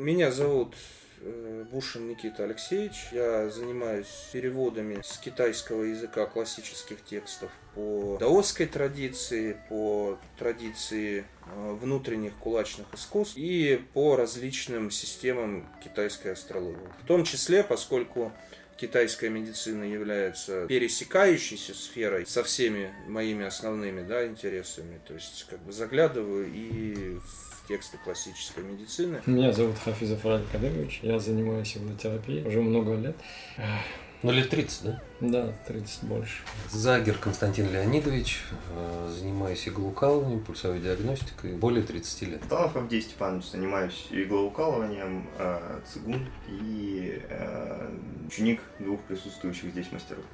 Меня зовут э, Бушин Никита Алексеевич. Я занимаюсь переводами с китайского языка классических текстов по даосской традиции, по традиции э, внутренних кулачных искусств и по различным системам китайской астрологии. В том числе, поскольку китайская медицина является пересекающейся сферой со всеми моими основными да, интересами. То есть как бы заглядываю и в тексты классической медицины. Меня зовут Хафизов Раль Кадырович, я занимаюсь иглотерапией уже много лет. Ну, лет 30, да? Да, 30 больше. Загер Константин Леонидович, э, занимаюсь иглоукалыванием, пульсовой диагностикой, более 30 лет. Станов Авдей Степанович, занимаюсь иглоукалыванием, э, цигун и э, ученик двух присутствующих здесь мастеров.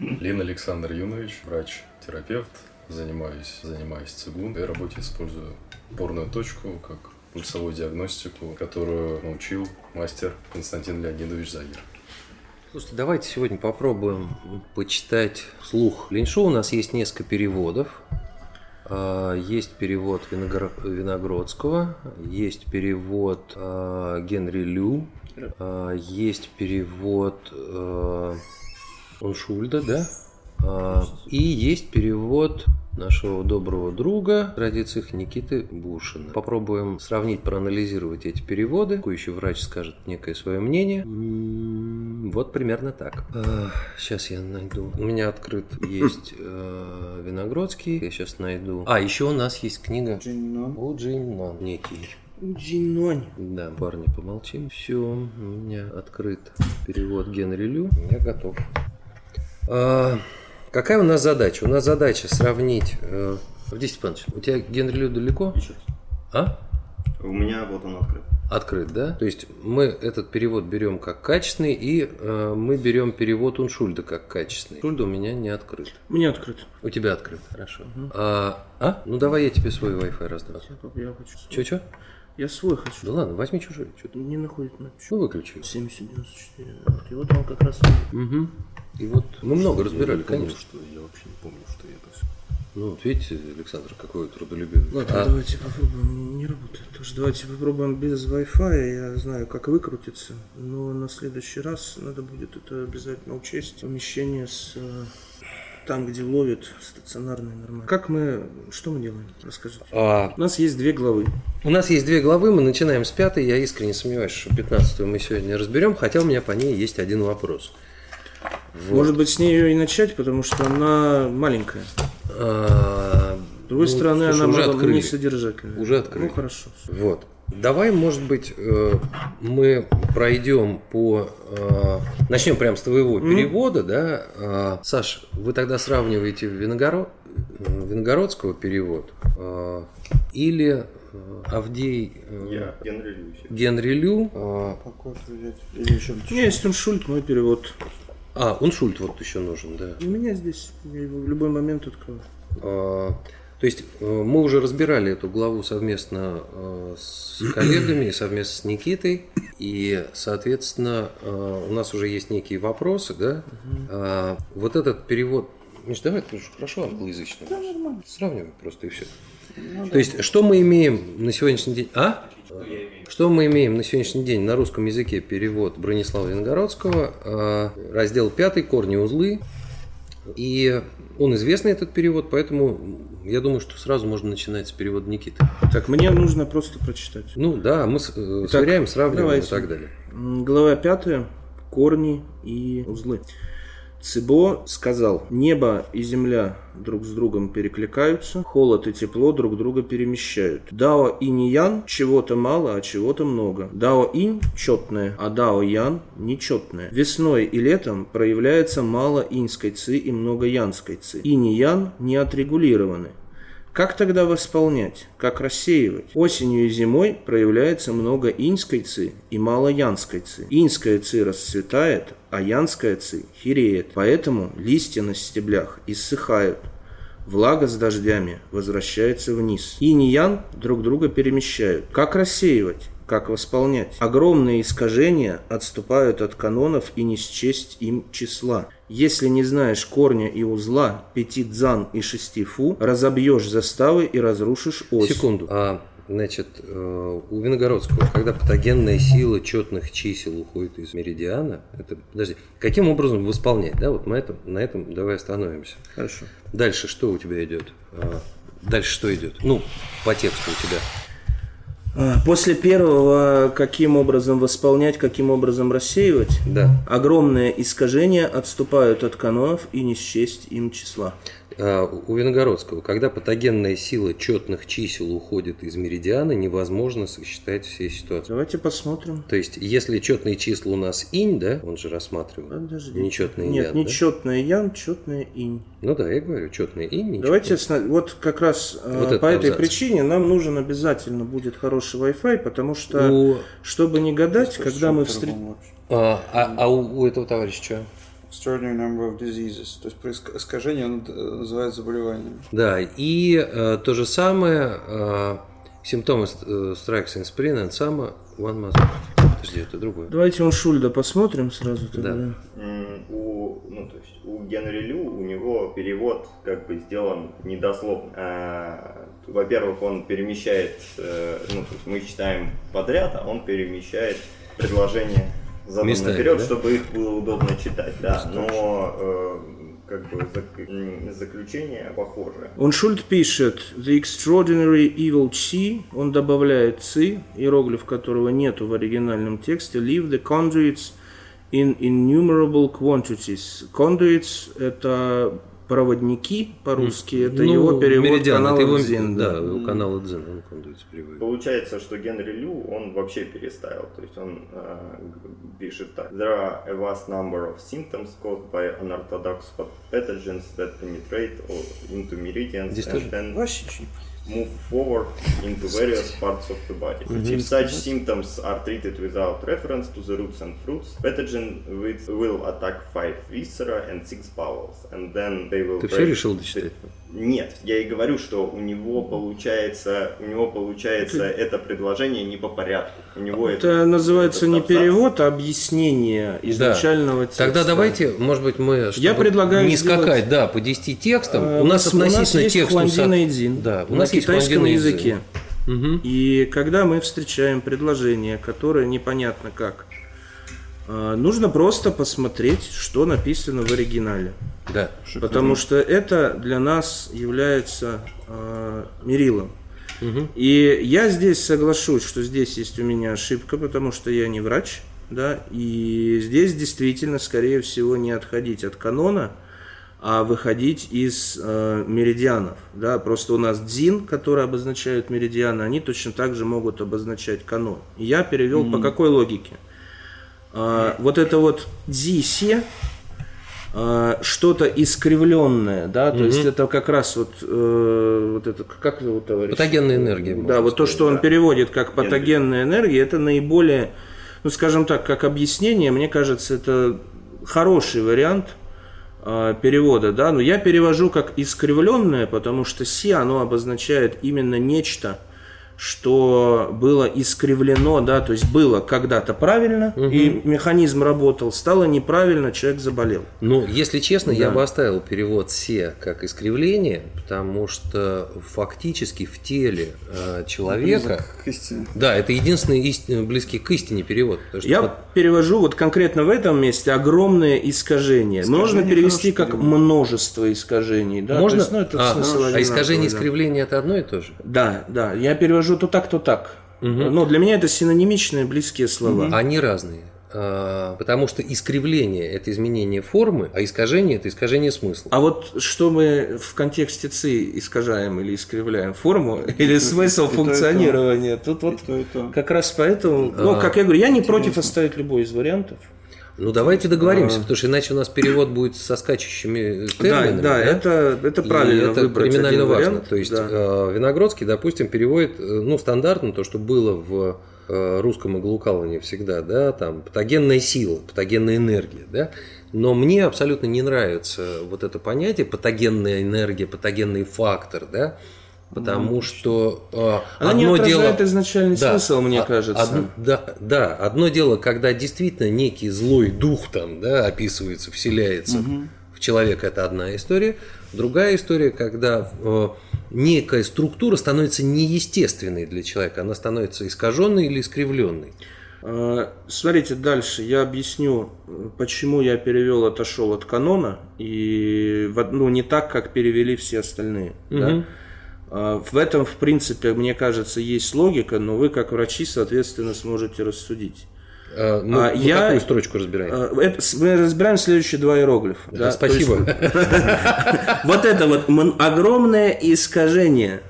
Лин Александр Юнович, врач-терапевт, занимаюсь, занимаюсь цигун и работе использую порную точку как пульсовую диагностику, которую научил мастер Константин Леонидович Загир. Слушайте, давайте сегодня попробуем почитать вслух Линьшу. У нас есть несколько переводов. А, есть перевод Виногродского, есть перевод а, Генри Лю, а, есть перевод Оншульда, да? И есть перевод нашего доброго друга в традициях Никиты Бушина. Попробуем сравнить, проанализировать эти переводы. Еще врач скажет некое свое мнение. Вот примерно так. Сейчас я найду. У меня открыт есть э, Виногродский. Я сейчас найду. А, еще у нас есть книга Джиннон. у Джиннон некий. Джиннонь. Да, парни, помолчим. Все, у меня открыт перевод Генри Лю. Я готов. А, Какая у нас задача? У нас задача сравнить... Э, Авдий Степанович, у тебя Генри Лю далеко? Еще раз. А? У меня вот он открыт. Открыт, да? То есть мы этот перевод берем как качественный, и э, мы берем перевод Уншульда как качественный. Уншульда у меня не открыт. Меня открыт. У тебя открыт, хорошо. А, а? Ну давай я тебе свой Wi-Fi раздам. Я хочу. Че-че? Я свой хочу. Да ладно, возьми чужой. Что ты? Не находит на Ну выключи. 7094. Вот, И вот он как раз. Угу. И вот мы много разбирали, Я помню, конечно. что я вообще не помню, что я это все. Ну, вот видите, Александр, какой трудолюбивый. Ладно, А, давайте попробуем. Не работает. Тоже давайте попробуем без Wi-Fi. Я знаю, как выкрутиться. Но на следующий раз надо будет это обязательно учесть. Помещение с э, там, где ловит стационарные нормально. Как мы, что мы делаем? Расскажите. а, У нас есть две главы. У нас есть две главы, мы начинаем с пятой. Я искренне сомневаюсь, что пятнадцатую мы сегодня разберем, хотя у меня по ней есть один вопрос. Вот. Может быть, с нее и начать, потому что она маленькая. А, С другой ну, стороны, слушай, она уже мало- открыли. не содержательная. Уже открыли. Ну, хорошо. Вот. Давай, может быть, э, мы пройдем по... э, Начнем прямо с твоего перевода, да? А, Саш, вы тогда сравниваете Виногоро- э, Виногородского перевод или Авдей Я Генри Льюис. Генри Лю. Какой взять? Или еще есть Уншульт, мой перевод. А, Уншульт вот еще нужен, да. У меня здесь. Я его в любой момент открою. А, То есть э, мы уже разбирали эту главу совместно э, с коллегами, совместно с Никитой, и, соответственно, э, у нас уже есть некие вопросы, да? А, Вот этот перевод, Миш, давай ты хорошо англоязычный. Сравнивай просто и все. То есть, что мы имеем на сегодняшний день? А? Что мы имеем на сегодняшний день на русском языке перевод Бронислава Венгородского, э, раздел 5, корни узлы, и он известный этот перевод, поэтому я думаю, что сразу можно начинать с перевода Никиты. Так, мне нужно просто прочитать. Ну да, мы э, Итак, сверяем, сравниваем давайте. и так далее. Глава пятая. Корни и узлы. Цибо сказал, небо и земля друг с другом перекликаются, холод и тепло друг друга перемещают. Дао и ян чего-то мало, а чего-то много. Дао инь четное, а дао ян нечетное. Весной и летом проявляется мало иньской ци и много янской ци. Инь и ян не отрегулированы. Как тогда восполнять? Как рассеивать? Осенью и зимой проявляется много иньской ци и мало янской ци. Иньская ци расцветает, а янская ци хереет. Поэтому листья на стеблях иссыхают. Влага с дождями возвращается вниз. Инь и ян друг друга перемещают. Как рассеивать? Как восполнять? Огромные искажения отступают от канонов и не счесть им числа. Если не знаешь корня и узла, пяти дзан и шести фу, разобьешь заставы и разрушишь ось. Секунду. А Значит, э, у Виногородского, когда патогенная сила четных чисел уходит из меридиана, это, подожди, каким образом восполнять, да, вот на этом, на этом давай остановимся. Хорошо. Дальше что у тебя идет? А, Дальше что идет? Ну, по тексту у тебя. А, После первого, каким образом восполнять, каким образом рассеивать, Да. огромные искажения отступают от канонов и не счесть им числа. А, У Виногородского, когда патогенная сила четных чисел уходит из меридиана, невозможно сосчитать все ситуации. Давайте посмотрим. То есть, если четные числа у нас инь, да, он же рассматривал, Подождите. нечетные Нет, ян, да? нечетное ян, четное инь. Ну да, я говорю, четные инь. Давайте, сна- вот как раз э, Вот по этой абзац. причине нам нужен обязательно будет хороший Wi-Fi, потому что, У, чтобы не гадать, когда мы встретим... а, а- а у, у этого товарища что? Extraordinary number of diseases. То есть при иск- искажении оно э, называют заболеванием. Да, и э, то же самое, э, симптомы э, strikes in spring and summer, one must... Подожди, это другое. Давайте он Шульда посмотрим сразу тогда. Да. У, ну, то есть у Генри Лю, у него перевод как бы сделан недословно. А, Во-первых, он перемещает, э, ну, то есть мы читаем подряд, а он перемещает предложение задом Местами, наперед, да? чтобы их было удобно читать, да. Но э, как бы зак- заключение похожее. Он Шульд пишет The Extraordinary Evil Chi, он добавляет ци, иероглиф которого нету в оригинальном тексте, leave the conduits in innumerable quantities. Conduits – это проводники по-русски, это Ну, его перевод меридиан, канала это его, Дзин, да, да. его канала Дзен, он переводит. Получается, что Генри Лю, он вообще переставил. То есть он э, пишет так. There are a vast number of symptoms caused by unorthodox pathogens that penetrate into meridians Здесь and тоже? then Вообще ничего не move forward into various parts of the body. If such symptoms are treated without reference to the roots and fruits, pathogen with, will attack five viscera and six bowels, and then they will Ты все break решил the- дочитать? Нет, я и говорю, что у него получается, у него получается это предложение не по порядку. У него Это называется этот не перевод, а объяснение изначального текста. Тогда давайте, может быть, мы, чтобы Я предлагаю не сделать- скакать, да, по 10 текстам. Э, у нас относительно есть тексту... Хуандина со- и Дзин Да, у на нас есть китайском языке. Мгм. И когда мы встречаем предложение, которое непонятно как, э, нужно просто посмотреть, что написано в оригинале. Да. Потому что это для нас является э, мерилом. Мгм. И я здесь соглашусь, что здесь есть у меня ошибка, потому что я не врач, да, и здесь действительно, скорее всего, не отходить от канона, а выходить из э, меридианов, да, просто у нас дзин, которые обозначают меридианы, они точно так же могут обозначать канон. И я перевел по какой логике? А, вот это вот дзисе, а, что-то искривленное, да, то есть это как раз вот, э, вот это, как зовут товарищ? Патогенная энергия. Да, вот то, что он переводит как патогенная энергия, это наиболее, ну скажем так, как объяснение, мне кажется, это хороший вариант э, перевода, да, но я перевожу как искривленное, потому что си, оно обозначает именно нечто, что было искривлено, да, то есть было когда-то правильно, и механизм работал, стало неправильно, человек заболел. Ну, если честно, я Да. бы оставил перевод «се» как искривление, потому что фактически в теле э, человека... Близок к истине. Да, это единственный истин- близкий к истине перевод. что Я вот- перевожу вот конкретно в этом месте огромные искажения. Можно перевести как множество искажений. Да? Можно? То есть, ну, это а, а искажение да. искривления это одно и то же? Да, да. Я перевожу то так, то так. Но для меня это синонимичные близкие слова. Они разные. А, Потому что искривление – это изменение формы, а искажение – это искажение смысла. А вот что мы в контексте ЦИ искажаем или искривляем форму или смысл и то, и то. функционирования, тут вот И то, и то. как раз поэтому, ну, А, как я говорю, я не против оставить любой из вариантов. Ну, давайте договоримся, потому что иначе у нас перевод будет со скачущими Да, терминами. да, это, это И правильно это выбрать криминально важно. вариант. То есть да. э, Виногродский, допустим, переводит, э, ну, стандартно то, что было в э, русском иглоукалывании всегда, да, там, патогенная сила, патогенная энергия, да, но мне абсолютно не нравится вот это понятие патогенная энергия, патогенный фактор, да, потому что э, Она не одно отражает дело... изначальный Да. смысл, мне А- кажется. одно- да, да, одно дело, когда действительно некий злой дух там, да, описывается, вселяется в человека это одна история. Другая история, когда э, некая структура становится неестественной для человека, она становится искаженной или искривленной. Э, Смотрите дальше, я объясню, почему я перевел отошел от канона и од- ну, не так, как перевели все остальные. да. Э, В этом, в принципе, мне кажется, есть логика, но вы, как врачи, соответственно, сможете рассудить. Э, Мы, А, мы я- какую строчку разбираем? Э, это мы разбираем следующие два иероглифа. Да, да. Спасибо. Вот это вот огромное искажение.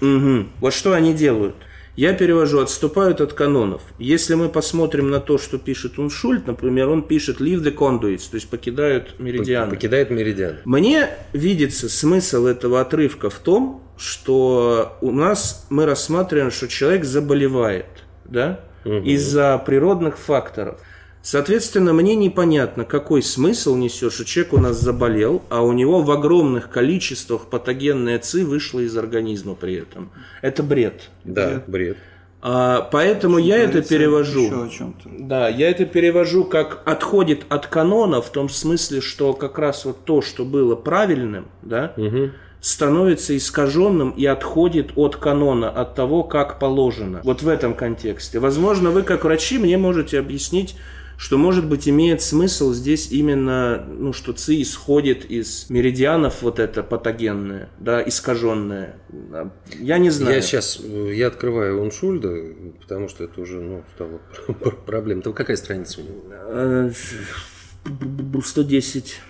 Вот что они делают. Я перевожу, отступают от канонов. Если мы посмотрим на то, что пишет Уншульт, например, он пишет leave the conduits, то есть покидают меридианы. Покидает меридиан. Мне видится смысл этого отрывка в том, что у нас мы рассматриваем, что человек заболевает, да, из-за природных факторов. Соответственно, мне непонятно, какой смысл несет, что человек у нас заболел, а у него в огромных количествах патогенная ЦИ вышла из организма при этом. Это бред. Да, бред. А, поэтому я это перевожу. Еще о чем-то. Да, я это перевожу как отходит от канона в том смысле, что как раз вот то, что было правильным, да, становится искаженным и отходит от канона, от того, как положено. Вот в этом контексте. Возможно, вы как врачи мне можете объяснить, что, может быть, имеет смысл здесь именно, ну, что ЦИ исходит из меридианов вот это патогенное, да, искаженное. Я не знаю. Я сейчас, э, я открываю Уншульда, потому что это уже, ну, стало проблемой. Там какая страница у него? Э, 110.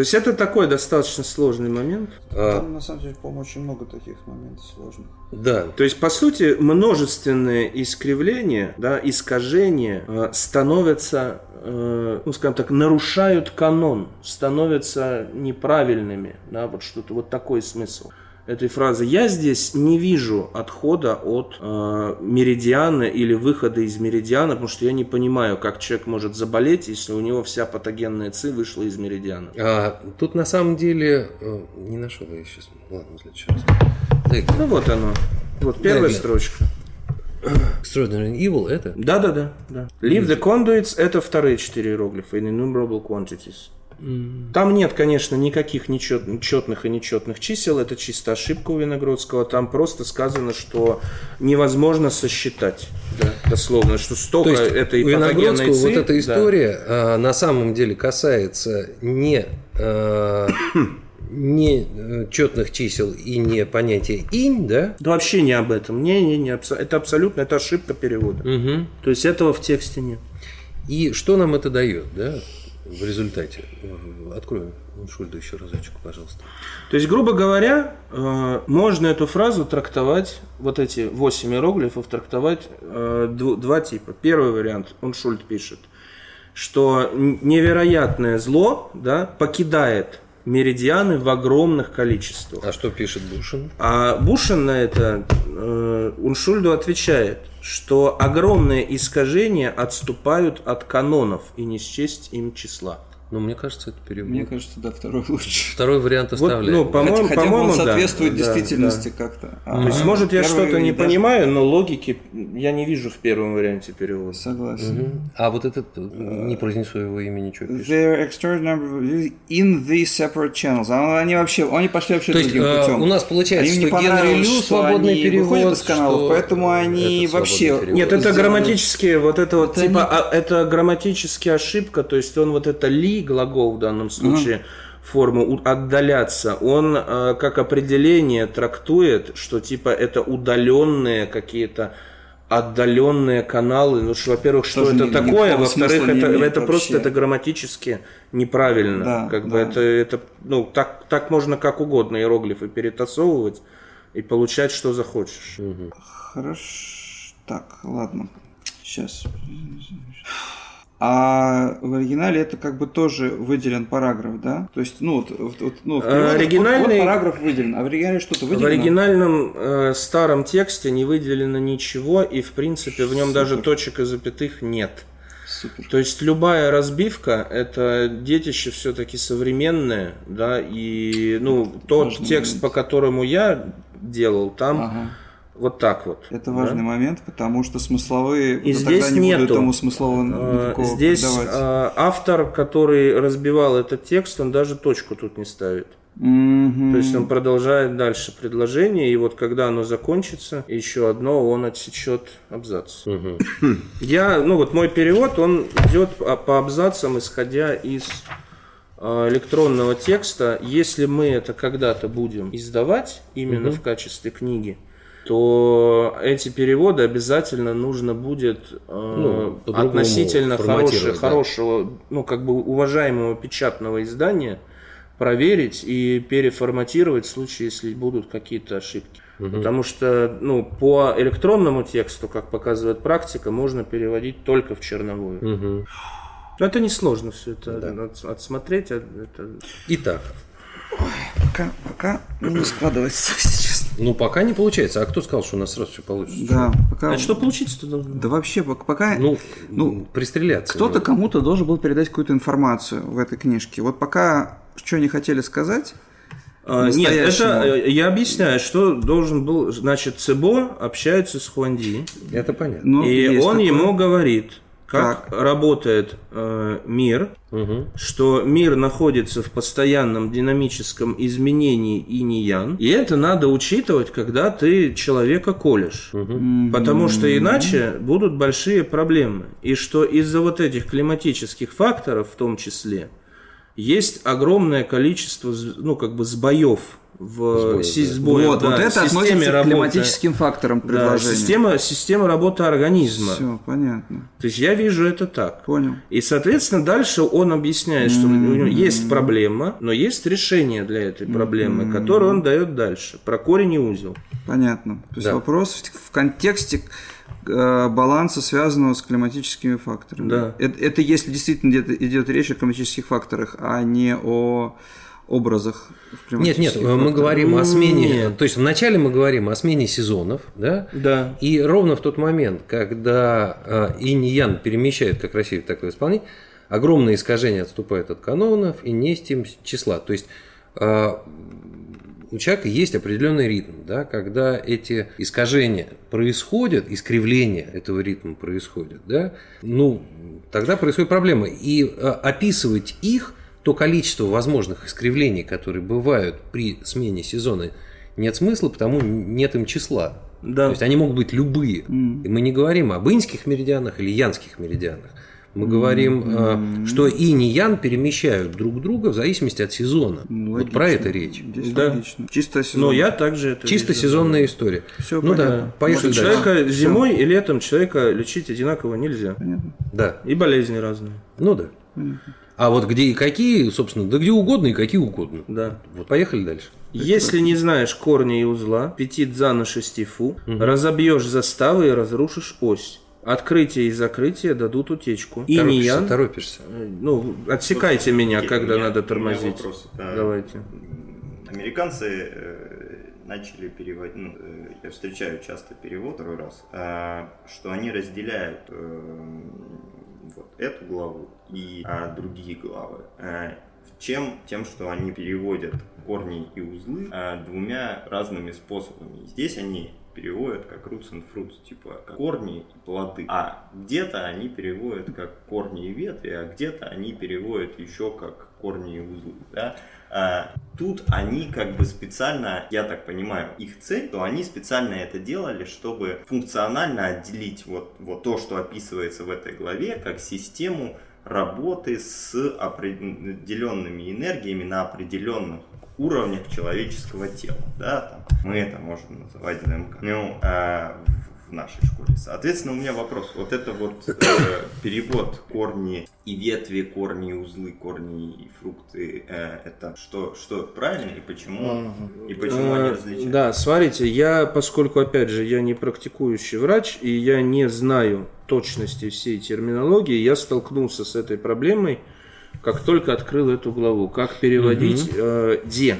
То есть это такой достаточно сложный момент. А, Там, на самом деле, по-моему, очень много таких моментов сложных. да, То есть, по сути, множественные искривления, да, искажения э, становятся, э, ну, скажем так, нарушают канон, становятся неправильными. Да, вот что-то, вот такой смысл этой фразы. Я здесь не вижу отхода от э, меридиана или выхода из меридиана, потому что я не понимаю, как человек может заболеть, если у него вся патогенная ЦИ вышла из меридиана. А, тут на самом деле э, не нашел я сейчас. Ладно, в следующий раз. Ну вот оно. Вот первая Да, строчка. Extraordinary Evil это? Да, да, да, да. Leave the conduits это вторые четыре иероглифа. Innumerable quantities. Там нет, конечно, никаких нечет- четных и нечетных чисел. Это чисто ошибка у Виногродского. Там просто сказано, что невозможно сосчитать. Да, дословно, что То столько есть этой у Виногродского патогенной вот ци- эта да. история а, на самом деле касается не, а, не э, четных чисел и не понятия инь, да? Да вообще не об этом. Не, не, не. Это абсолютно это ошибка перевода. Мгм. То есть этого в тексте нет. И что нам это дает, да, в результате? Э, Откроем Шульда еще разочек, пожалуйста. То есть, грубо говоря, э, можно эту фразу трактовать, вот эти восемь иероглифов трактовать э, дв- два типа. Первый вариант, он Шульт пишет, что невероятное зло да, покидает меридианы в огромных количествах. А что пишет Бушин? А Бушин на это э, Уншульду отвечает, что огромные искажения отступают от канонов и не счесть им числа. Ну, мне кажется, это перевод. Мне кажется, да, второй лучше. Второй вариант Вот, оставляем. ну, по-моему, хотя, по-моему, он да. соответствует Да, действительности да. как-то. То есть, А может, я что-то не даже- понимаю, но логики я не вижу в первом варианте перевода. Согласен. Мгм. А вот этот, э, не произнесу его имя, ничего пишет. Their extraordinary in the separate channels. А Они вообще, они пошли вообще То другим э, путем. у нас получается, Им не что Генри Лю свободный они перевод, из каналов, что поэтому они это вообще- перевод. Нет, это сделано. грамматические, вот это вот, Это типа, а, это грамматическая ошибка, то есть он вот это ли, глагол в данном случае, форму у- отдаляться, он э, как определение трактует, что типа это удаленные какие-то отдаленные каналы, ну что, во-первых, что Тоже это ни- такое, во-вторых, не это, это просто вообще. это грамматически неправильно, Да, как бы да. это, это, ну так, так можно как угодно иероглифы перетасовывать и получать, что захочешь. Хорошо. Так, ладно. Сейчас. А в оригинале это как бы тоже выделен параграф, да? То есть, ну, вот, вот- вот, ну в переводах вот- оригинальный- вот параграф выделен, а в оригинале что-то В выделено? оригинальном э, старом тексте не выделено ничего, и в принципе в нем Супер. даже точек и запятых нет. Супер. То есть любая разбивка это детище все-таки современное, да, и ну тот текст, момент. по которому я делал, там Ага. Вот так вот. Это да? важный момент, потому что смысловые И вот здесь тогда не нету. этому смыслового Э, никакого Здесь придавать. э, автор, который разбивал этот текст, он даже точку тут не ставит. Мгм. То есть он продолжает дальше предложение, и вот когда оно закончится, еще одно, он отсечет абзац. Мгм. Я, ну вот мой перевод, он идет по по абзацам, исходя из э, электронного текста. Если мы это когда-то будем издавать именно Мгм. в качестве книги, то эти переводы обязательно нужно будет э, Ну, относительно хорошего, да. хорошего, ну как бы уважаемого печатного издания проверить и переформатировать в случае, если будут какие-то ошибки. Мгм. Потому что ну, по электронному тексту, как показывает практика, можно переводить только в черновую. Мгм. Но это несложно все это Да. от- отсмотреть. а Это... Итак, Пока, пока не складывается, если честно. ну пока не получается. А кто сказал, что у нас сразу все получится? Да, пока... А что получиться-то должно? Да вообще, пока, Ну, Ну, пристреляться. кто-то кому-то должен был передать какую-то информацию в этой книжке. Вот пока что не хотели сказать, А, Нет, это я объясняю, что должен был, значит, Цебо общается с Хуанди, Это понятно. ну, и он такое. ему говорит, как работает э, мир, Мгм. что мир находится в постоянном динамическом изменении инь-ян, и это надо учитывать, когда ты человека колешь. Мгм. Потому что иначе будут большие проблемы. И что из-за вот этих климатических факторов в том числе есть огромное количество ну, как бы сбоев в Сбоев, си- да. сбоев, вот, да, вот это системе относится к работы. климатическим факторам Да, предложения. система, система работы организма. Все, понятно. То есть я вижу это так. Понял. И, соответственно, дальше он объясняет, что у него есть проблема, но есть решение для этой проблемы, которое он дает дальше. Про корень и узел. Понятно. То есть Да. вопрос в- контексте баланса, связанного с климатическими факторами. Да. Это, это если действительно где-то идет речь о климатических факторах, а не о образах в Нет, нет, мы факторах. говорим о смене. Нет. То есть вначале мы говорим о смене сезонов, да? Да. И ровно в тот момент, когда э, инь и ян перемещают как Россию, так и исполнение, огромное искажение отступает от канонов и не с тем числа. То есть э, у человека есть определенный ритм, да, когда эти искажения происходят, искривление этого ритма происходит, да, ну, тогда происходит проблема. И э, описывать их, то количество возможных искривлений, которые бывают при смене сезона, нет смысла, потому нет им числа. Да. То есть они могут быть любые. М. И мы не говорим об иньских меридианах или янских меридианах. Мы говорим, э, что инь и ян перемещают друг друга в зависимости от сезона. Ну, вот логично. про это речь. Здесь Да. логично. Чисто сезон. Но я также это Чисто сезонная история. Все ну понятно. да, поехали Что дальше. человека зимой и летом человека лечить одинаково нельзя. Понятно. Да, И болезни разные. ну да. А вот где и какие, собственно, да где угодно и какие угодно. Да. Вот поехали дальше. Если не знаешь корня и узла, пяти дза на шести фу, разобьешь заставы и разрушишь ось. Открытие и закрытие дадут утечку. И Торопишься, ниян, торопишься. ну, отсекайте меня, У когда меня- надо меня тормозить. вопрос. Да. Давайте. Американцы э, начали переводить, ну, э, я встречаю часто перевод второй раз, э, что они разделяют э, вот эту главу и а, другие главы. Э, чем? Тем, что они переводят корни и узлы э, двумя разными способами. Здесь они переводят как roots and fruits, типа как корни и плоды. А где-то они переводят как корни и ветви, а где-то они переводят еще как корни и узлы. Да? А, тут они как бы специально, я так понимаю, их цель, то они специально это делали, чтобы функционально отделить вот, вот то, что описывается в этой главе, как систему работы с определенными энергиями на определенных уровнях человеческого тела. Да? Там, мы это можем называть ДНК. Ну, а в нашей школе. Соответственно, у меня вопрос. Вот это вот э, перевод корни и ветви, корни и узлы, корни и фрукты, э, это что, что правильно и почему, и почему они Э, различаются? Да, смотрите, я, поскольку, опять же, я не практикующий врач, и я не знаю точности всей терминологии, я столкнулся с этой проблемой, как только открыл эту главу. Как переводить э, «де».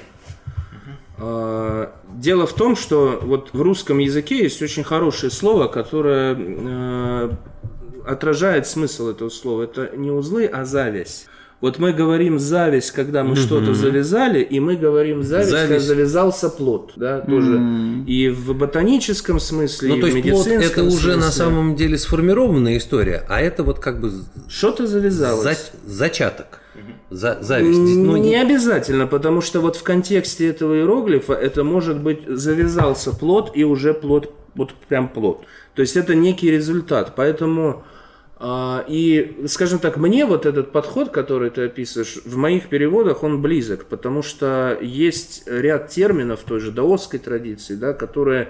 Э, Дело в том, что вот в русском языке есть очень хорошее слово, которое э, отражает смысл этого слова. Это не узлы, а завязь. Вот мы говорим зависть, когда мы что-то завязали, и мы говорим зависть, когда Зависть. завязался плод, да, тоже. И в ботаническом смысле, Ну, и то в есть плод медицинском это уже на смысле. самом деле сформированная история, а это вот как бы Что-то завязалось. за- зачаток. За- зависть. Ну, не обязательно, потому что вот в контексте этого иероглифа это может быть завязался плод и уже плод, вот прям плод. То есть это некий результат. Поэтому и, скажем так, мне вот этот подход, который ты описываешь, в моих переводах он близок, потому что есть ряд терминов той же даосской традиции, да, которые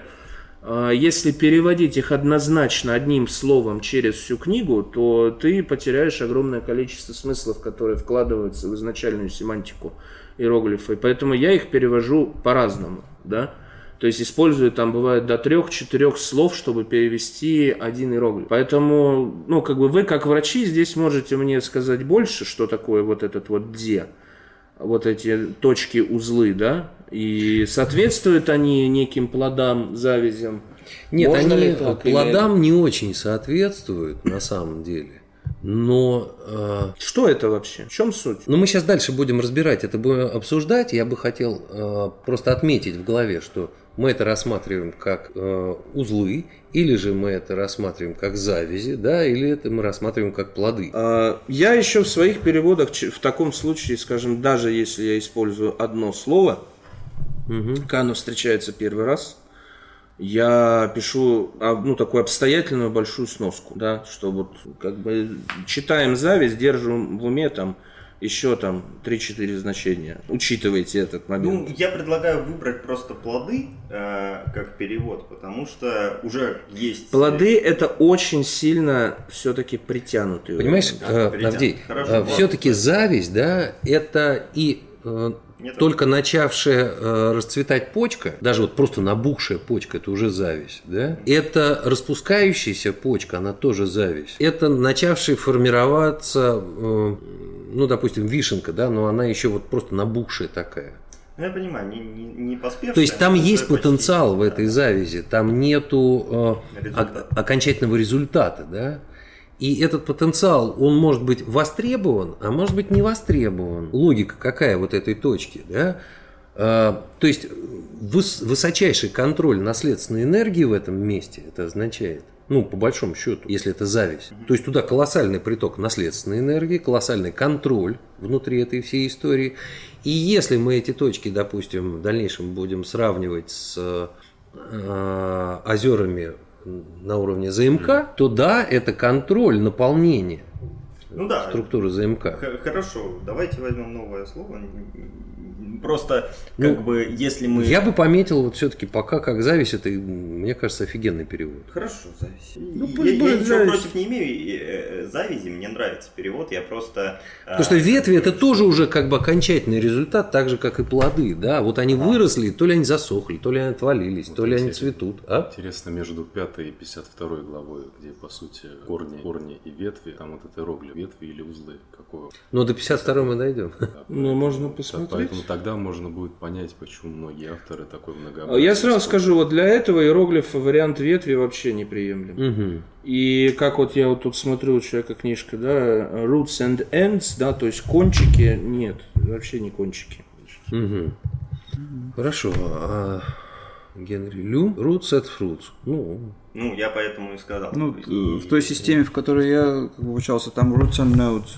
а, если переводить их однозначно одним словом через всю книгу, то ты потеряешь огромное количество смыслов, которые вкладываются в изначальную семантику иероглифа. И поэтому я их перевожу по-разному, да. То есть использую там бывает до трех-четырех слов, чтобы перевести один иероглиф. Поэтому, ну, как бы вы, как врачи, здесь можете мне сказать больше, что такое вот этот вот «де», вот эти точки, узлы, да, и соответствуют они неким плодам, завязям. Нет, Можно они так или- плодам не очень соответствуют на самом деле. Но, э, Что это вообще? В чем суть? но мы сейчас дальше будем разбирать, это будем обсуждать. Я бы хотел э, просто отметить в голове, что мы это рассматриваем как э, узлы, или же мы это рассматриваем как завязи, да, или это мы рассматриваем как плоды. А, Я еще в своих переводах, в таком случае, скажем, даже если я использую одно слово, когда оно встречается первый раз, я пишу ну, такую обстоятельную большую сноску, да, что вот как бы читаем зависть, держим в уме там еще там 3-4 значения. Учитывайте этот момент. Ну, я предлагаю выбрать просто плоды э, как перевод, потому что уже есть... Плоды это очень сильно все-таки притянутые. Понимаешь, Да, э, перейдем. Авдей, ладно. все-таки зависть, да, это и э, Нет, только начавшая э, расцветать почка, даже вот просто набухшая почка, это уже зависть, да. Это распускающаяся почка, она тоже зависть. Это начавшая формироваться, э, ну, допустим, вишенка, да, но она еще вот просто набухшая такая. Ну, я понимаю, не, не, не поспешно. То есть там есть почти- потенциал в да. этой завязи, там нету э, Результата. ок- окончательного результата, да. И этот потенциал, он может быть востребован, а может быть не востребован. Логика какая вот этой точки, да? Э, то есть выс- высочайший контроль наследственной энергии в этом месте это означает. Ну, по большому счету, если это зависть. То есть туда колоссальный приток наследственной энергии, колоссальный контроль внутри этой всей истории. И если мы эти точки, допустим, в дальнейшем будем сравнивать с э, озерами на уровне ЗМК, то да, это контроль наполнения Ну да. структуры ЗМК. Хорошо, давайте возьмем новое слово. Просто, Ну, как бы, если мы... Я бы пометил вот все-таки пока как зависть, это, мне кажется, офигенный перевод. Хорошо, зависть. Ну, я, пусть я будет ничего зависть. против не имею. э, Завязи, мне нравится перевод. Я просто... а, Потому что ветви это тоже уже как бы окончательный результат, так же как и плоды, да. Вот они выросли, то ли они засохли, то ли они отвалились, то ли они цветут, а? Интересно, между 5 и 52 главой, где, по сути, корни, корни и ветви, там вот это иероглиф, ветви или узлы, какого. Но до 52 мы дойдем. Ну, можно Да, посмотреть. Поэтому тогда можно будет понять, почему многие авторы такой многообразие. Я сразу скажу, вот для этого иероглиф вариант ветви вообще неприемлем. Мгм. И как вот я вот тут смотрю, у человека книжка, да, roots and ends, да, то есть кончики, нет, вообще не кончики. Мгм. Хорошо. а Генри Лю, Roots at Fruits. Ну, Ну, я поэтому и сказал. Ну, И- в той системе, в которой я обучался, там roots and nodes.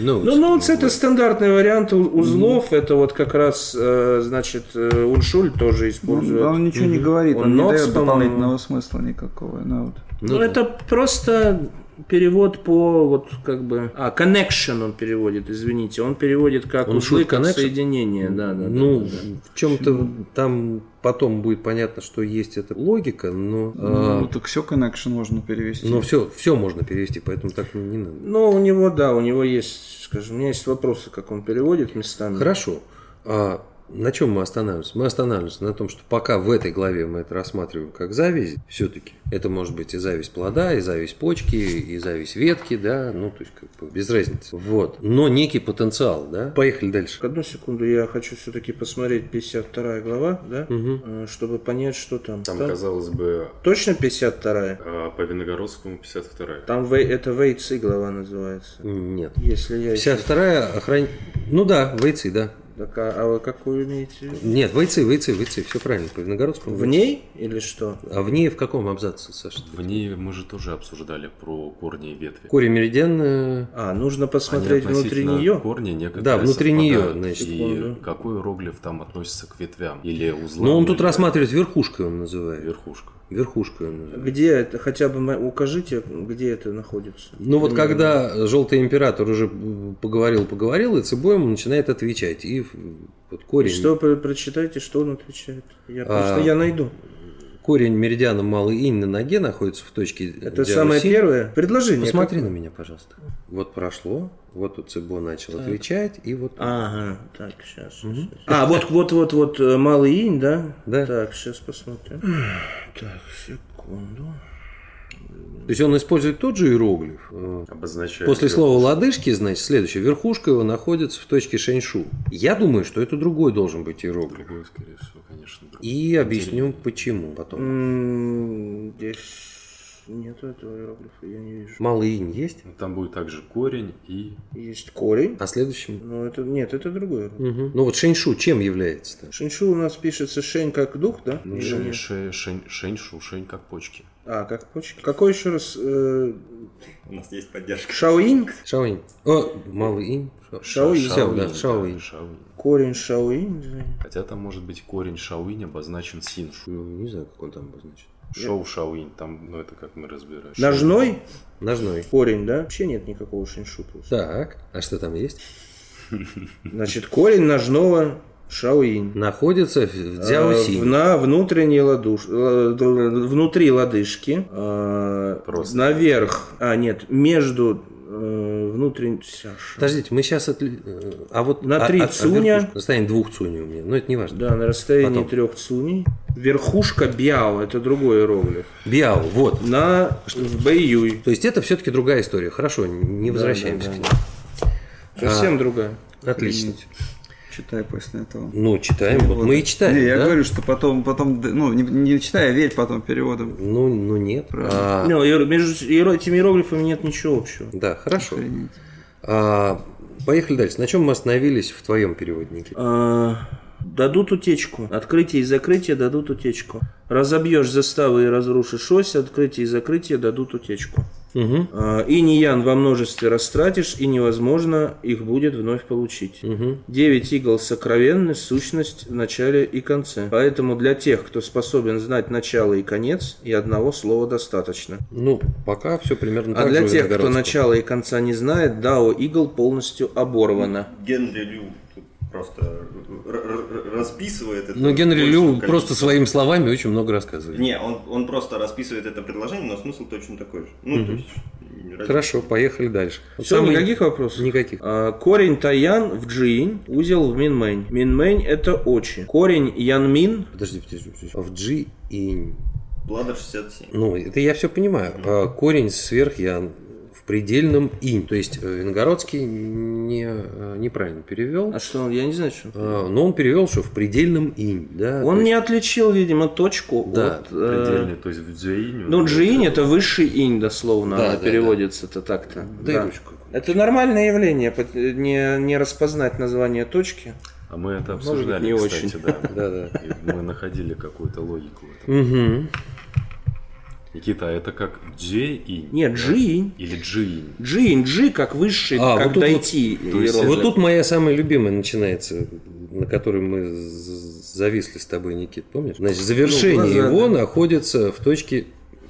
Notes. Ну, ну, вот это стандартный вариант узлов, это вот как раз, э, значит, э, Уншуль тоже Он, использует. он ничего не говорит, он, Он не nodes, дает дополнительного смысла никакого. node. Ну, это просто перевод по вот как бы... А, connection он переводит, извините. Он переводит как Он узлы, как connection? соединение. Да, да, Ну, да, да. в чем-то там потом будет понятно, что есть эта логика, но, Ну, а, так все connection можно перевести. но все, все можно перевести, поэтому так не надо. Ну, у него, да, у него есть, скажем, у меня есть вопросы, как он переводит местами. Хорошо. А, На чем мы останавливаемся? Мы останавливаемся на том, что пока в этой главе мы это рассматриваем как зависть, все-таки это может быть и зависть плода, и зависть почки, и зависть ветки, да, ну, то есть как бы без разницы. Вот. Но некий потенциал, да. Поехали дальше. Одну секунду, я хочу все-таки посмотреть 52 глава, да, э, чтобы понять, что там. Там, Там казалось бы, Точно 52 а, по Виногородскому 52 Там вей- это Вейцы глава называется. Нет. Если я... еще- 52-я охран... Ну да, войцы, да. Так, а, а вы какую имеете? Нет, войцы, войцы, войцы, все правильно, по Виногородскому. В ней или что? А в ней в каком абзаце, Саша? В ней мы же тоже обсуждали про корни и ветви. Корень меридиан, А, нужно посмотреть Они внутри нее. Корни некоторые Да, внутри нее, значит. И Секунду. какой иероглиф там относится к ветвям? Или узлам? Ну, он тут или рассматривает верхушкой, он называет. Верхушка. Называет. Где это? Хотя бы укажите, где это находится. Ну вот Примерно. когда желтый император уже поговорил, поговорил, и Цибо ему начинает отвечать. И вот И корень, Что, про- прочитайте, что он отвечает. Я А, просто я найду. Корень меридиана малый инь на ноге находится в точке Это диагоса самое первое предложение. Посмотри какое? на меня, пожалуйста. Вот прошло, вот тут Цибо начал отвечать, и вот... Ага, так, сейчас. А, вот, вот, вот, вот, э, малый инь, да? Да. Так, сейчас посмотрим. Так, секунду. То есть он использует тот же иероглиф. э, Обозначает. После верхушку. слова лодыжки, значит, следующее. Верхушка его находится в точке шэньшу. Я думаю, что это другой должен быть иероглиф. Другой, скорее всего, конечно. другой. И объясню, почему потом. Здесь нету этого иероглифа, я не вижу. Малый инь есть? Ну, Там будет также корень и Есть корень. А следующим? Но это нет, это другой. иероглиф. Мгм. Ну вот шэньшу чем является-то? Шиншу у нас пишется шень как дух, да? ну, Или шень, нет? ше- шень, шень, шу, шень как почки. А, как почки. Какой еще раз? э, У нас есть поддержка. Шаоинь? Шаоинь. О, малый инь. Ша- Шаоинь. Да, да, шаоинь. шаоинь. Корень шаоинь. Хотя там может быть корень шаоинь обозначен синшу. Ну, не знаю, как он там обозначен. Шоу шаоинь, там, ну это как мы разбираем. Ножной Ножной. корень, да? Вообще нет никакого шиншу. просто. Так, а что там есть? Значит, корень ножного шаоинь. Находится в Э, дзяосинь. в- на внутренней ладуш... э, внутри лодыжки, э, Просто. наверх, а нет, между э, внутренней... Саша. Подождите, мы сейчас... А вот... На а- три а- а цуня. верхушка? Расстояние двух цуней у меня, но это не важно. Да, на расстоянии Потом. трех цуней. Верхушка бяо, это другой иероглиф. Биао, вот. На бэйюй. То есть это все-таки другая история. Хорошо, не возвращаемся да, к ней. Совсем другая. Отлично. Читай после этого. Ну, читаем. Вот мы и читаем, Не, я да? говорю, что потом, потом, ну, не, не читай, а верь потом переводом. Ну, ну нет. А, Ну, между этими иероглифами нет ничего общего. да, хорошо. Охренеть. А, поехали дальше. На чем мы остановились в твоем переводнике? А, дадут утечку. Открытие и закрытие дадут утечку. Разобьешь заставы и разрушишь ось, открытие и закрытие дадут утечку. Угу. А, И ниян во множестве растратишь, и невозможно их будет вновь получить. Угу. Девять игл сокровенны, сущность в начале и конце. Поэтому для тех, кто способен знать начало и конец, и одного слова достаточно. Ну, пока все примерно А так для же у тех, кто начала и конца не знает, Дао игл полностью оборвано. Генри Лю тут просто расписывает это. Ну, Генри Лю количество. просто своими словами очень много рассказывает. Не, он, он просто расписывает это предложение, но смысл точно такой же. Ну, то есть... Хорошо, поехали дальше. Вот Все, самый- никаких вопросов? Никаких. А, Корень Таян в Джиинь, узел в Минмэнь. Минмэнь это очи. Корень Янмин, Подожди, подожди, подожди. В и... Бладер 67. Ну, это я все понимаю. А корень сверх я в предельном инь. То есть э, Виногородский не, э, неправильно перевел. а что, он- я не знаю, что. А, Но он перевел, что в предельном инь. Да? Он не есть- отличил, видимо, точку Да, от... э, Предельный, то есть в дзюинь. Ну, джиинь это высший инь, дословно, Да, она да, переводится-то так-то. Дай Да. ручку. Это нормальное явление, не, не распознать название точки. А мы это обсуждали, не кстати, очень. да. Да, да. Мы находили какую-то логику в этом. Угу. Никита, а это как джей-инь? Нет, джиинь. Или джиинь? Джиинь, джи как высший, А, как вот тут дойти. то есть иероглиф. Вот тут моя самая любимая начинается, на которой мы зависли с тобой, Никит, помнишь? Значит, завершение Ну, глаза, его да. находится в точке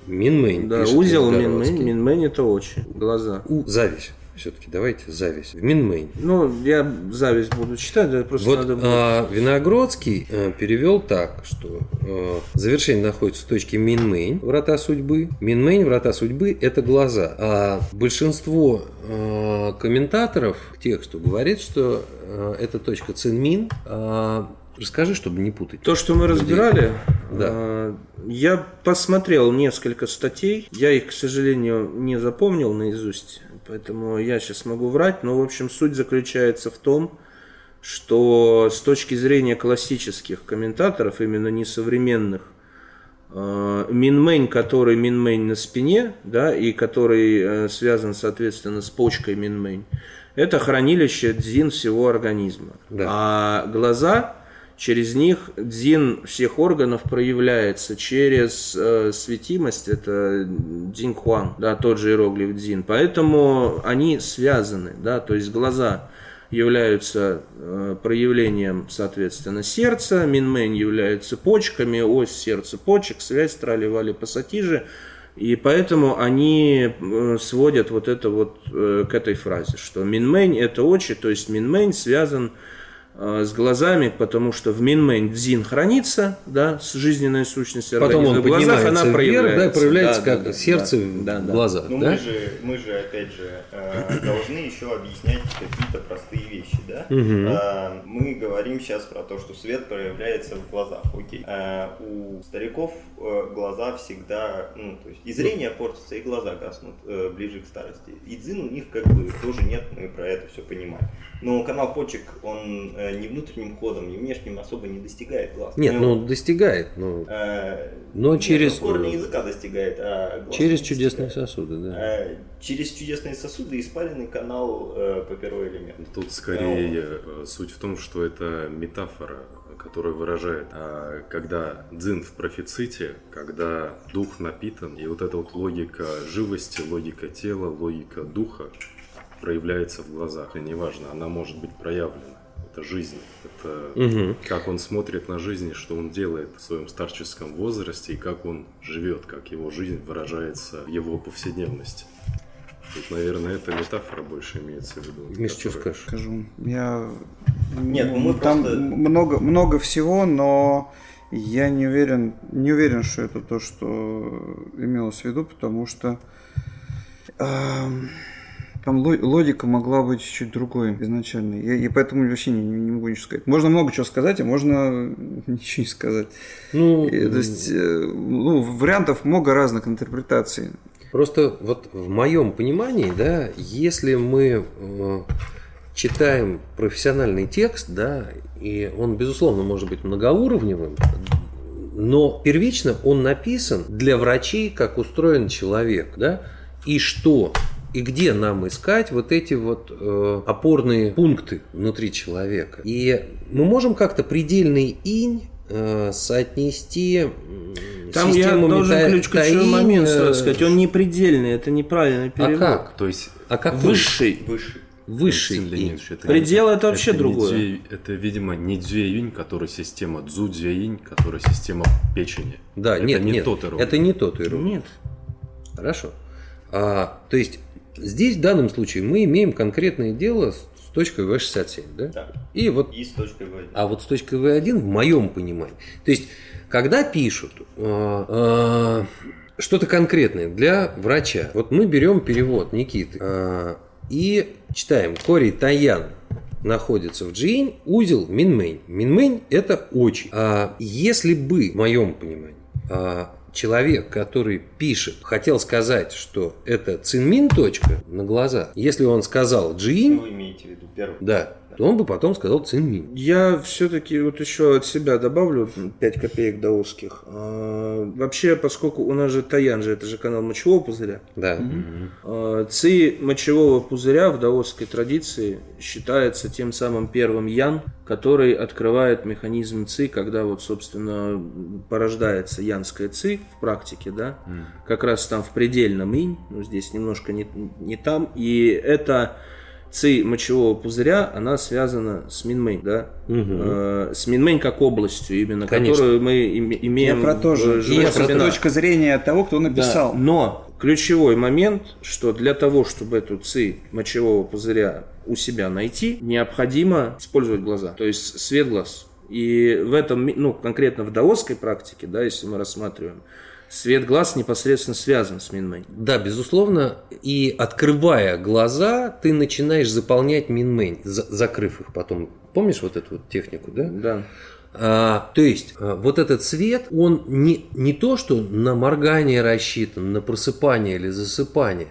Минмейн. Да, узел. Минмэнь, Минмэнь это очи, глаза. У, зависть. Все-таки давайте зависть. В Минмейн. Ну, я зависть буду читать, да, просто Вот надо будет. а, Виногродский э, перевел так, что э, завершение находится в точке Минмейн, врата судьбы. Минмейн, врата судьбы – это глаза. А большинство э, комментаторов к тексту говорит, что э, эта точка Цинмин. а, расскажи, чтобы не путать. То, что мы разбирали, Да. я посмотрел несколько статей, я их, к сожалению, не запомнил наизусть, поэтому я сейчас могу врать, но, в общем, суть заключается в том, что с точки зрения классических комментаторов, именно несовременных, э, Минмейн, который Минмейн на спине, да, и который э, связан, соответственно, с почкой Минмейн, это хранилище дзин всего организма. Да. А глаза, через них дзин всех органов проявляется через э, светимость, это дзиньхуан, да, тот же иероглиф дзин. Поэтому они связаны, да, то есть глаза являются э, проявлением, соответственно, сердца, минмейн является почками, ось сердца почек, связь трали-вали пассатижи, и поэтому они э, сводят вот это вот э, к этой фразе, что минмейн это очи, то есть минмейн связан с глазами, потому что в минмейн дзин хранится, да, с жизненной сущностью Потом он организма. В глазах она вверх, да, проявляется. проявляется Да, как да, сердце да, в да, да. глазах, Ну да? мы же, мы же опять же э, должны еще объяснять какие-то простые вещи, да? Э, мы говорим сейчас про то, что свет проявляется в глазах, окей. Э, у стариков э, глаза всегда, ну то есть и зрение портится, и глаза гаснут э, ближе к старости. И дзин у них как бы тоже нет, мы про это все понимаем. Но канал почек, он э, ни внутренним ходом, ни внешним особо не достигает глаз. Нет, Ну, ну достигает, ну, э, но нет, через, корни языка достигает, а глаз через не чудесные достигает. сосуды, да. Э, Через чудесные сосуды испаренный канал э, по первый элемент. Тут скорее э, суть в том, что это метафора, которая выражает, а, когда дзин в профиците, когда дух напитан, и вот эта вот логика живости, логика тела, логика духа проявляется в глазах. И неважно, она может быть проявлена. Это жизнь. Это Мгм. как он смотрит на жизнь, что он делает в своем старческом возрасте, и как он живет, как его жизнь выражается в его повседневности. Тут, наверное, эта метафора больше имеется в виду. Миш, что скажешь? Скажу, я... Нет, ну мы Там просто- много, много всего, но я не уверен, не уверен, что это то, что имелось в виду, потому что эм, там ло- логика могла быть чуть другой изначально. Я, и поэтому вообще не, не могу ничего сказать. Можно много чего сказать, а можно ничего не сказать. Ну, И, то есть, э, ну, вариантов много разных интерпретаций. Просто вот в моем понимании, да, если мы э, читаем профессиональный текст, да, и он, безусловно, может быть многоуровневым, но первично он написан для врачей, как устроен человек, да, и что и где нам искать вот эти вот э, опорные пункты внутри человека. И мы можем как-то предельный инь э, соотнести Там я должен мета- ключ, ключевой таинь, момент э, сразу сказать. Он не предельный, это неправильный А перевод. как? То есть А как Высший. Высший Алексей инь. Это Предел не- это вообще не другое. дзюй- это, видимо, не дзюинь, которая система дзу дзюинь, которая система печени. Да, это нет, не нет, тот это не тот иероглиф. Нет. Хорошо. А, то есть здесь в данном случае мы имеем конкретное дело с, с точкой V67, да? Да. И вот, И с точкой В. а вот с точкой V1 в моем понимании. То есть, когда пишут а, а, что-то конкретное для врача, вот мы берем перевод Никиты а, и читаем Кори Таян находится в Джиинь, узел Минмэнь. Минмэнь – это очи. А если бы, в моем понимании, а, человек, который пишет, хотел сказать, что это цинмин точка на глаза, если он сказал Джиинь, Вы имеете в виду первый? да, то он бы потом сказал цинмин. Я все-таки вот еще от себя добавлю 5 копеек даосских. А, Вообще, поскольку у нас же Таян же, это же канал мочевого пузыря, Да. а, ци мочевого пузыря в даосской традиции считается тем самым первым ян, который открывает механизм ци, когда вот, собственно, порождается янская ци в практике, да, как раз там в предельном инь, но здесь немножко не, не там, и это ци мочевого пузыря, она связана с Минмэнь, да, Э, с Минмэнь как областью именно, Конечно. которую мы им- Я имеем про то же. живых И семенах. точка зрения того, кто Да, написал. Но ключевой момент, что для того, чтобы эту ци мочевого пузыря у себя найти, необходимо использовать глаза, то есть свет глаз. И в этом, ну, конкретно в даосской практике, да, если мы рассматриваем, свет глаз непосредственно связан с Минмэнь. Да, безусловно. И открывая глаза, ты начинаешь заполнять минмэнь, за- закрыв их потом. Помнишь вот эту вот технику, да? Да. А, то есть, а, вот этот цвет, он не, не то, что на моргание рассчитан, на просыпание или засыпание,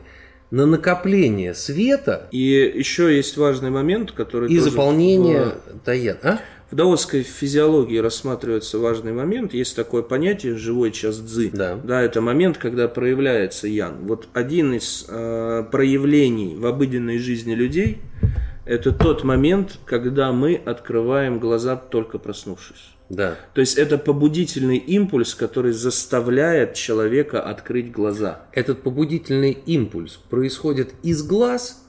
на накопление света И еще есть важный момент, который и тоже заполнение в- таян. А? В даосской физиологии рассматривается важный момент. Есть такое понятие «живой час дзы». Да. Да, это момент, когда проявляется ян. Вот один из э, проявлений в обыденной жизни людей – это тот момент, когда мы открываем глаза, только проснувшись. Да. То есть это побудительный импульс, который заставляет человека открыть глаза. Этот побудительный импульс происходит из глаз.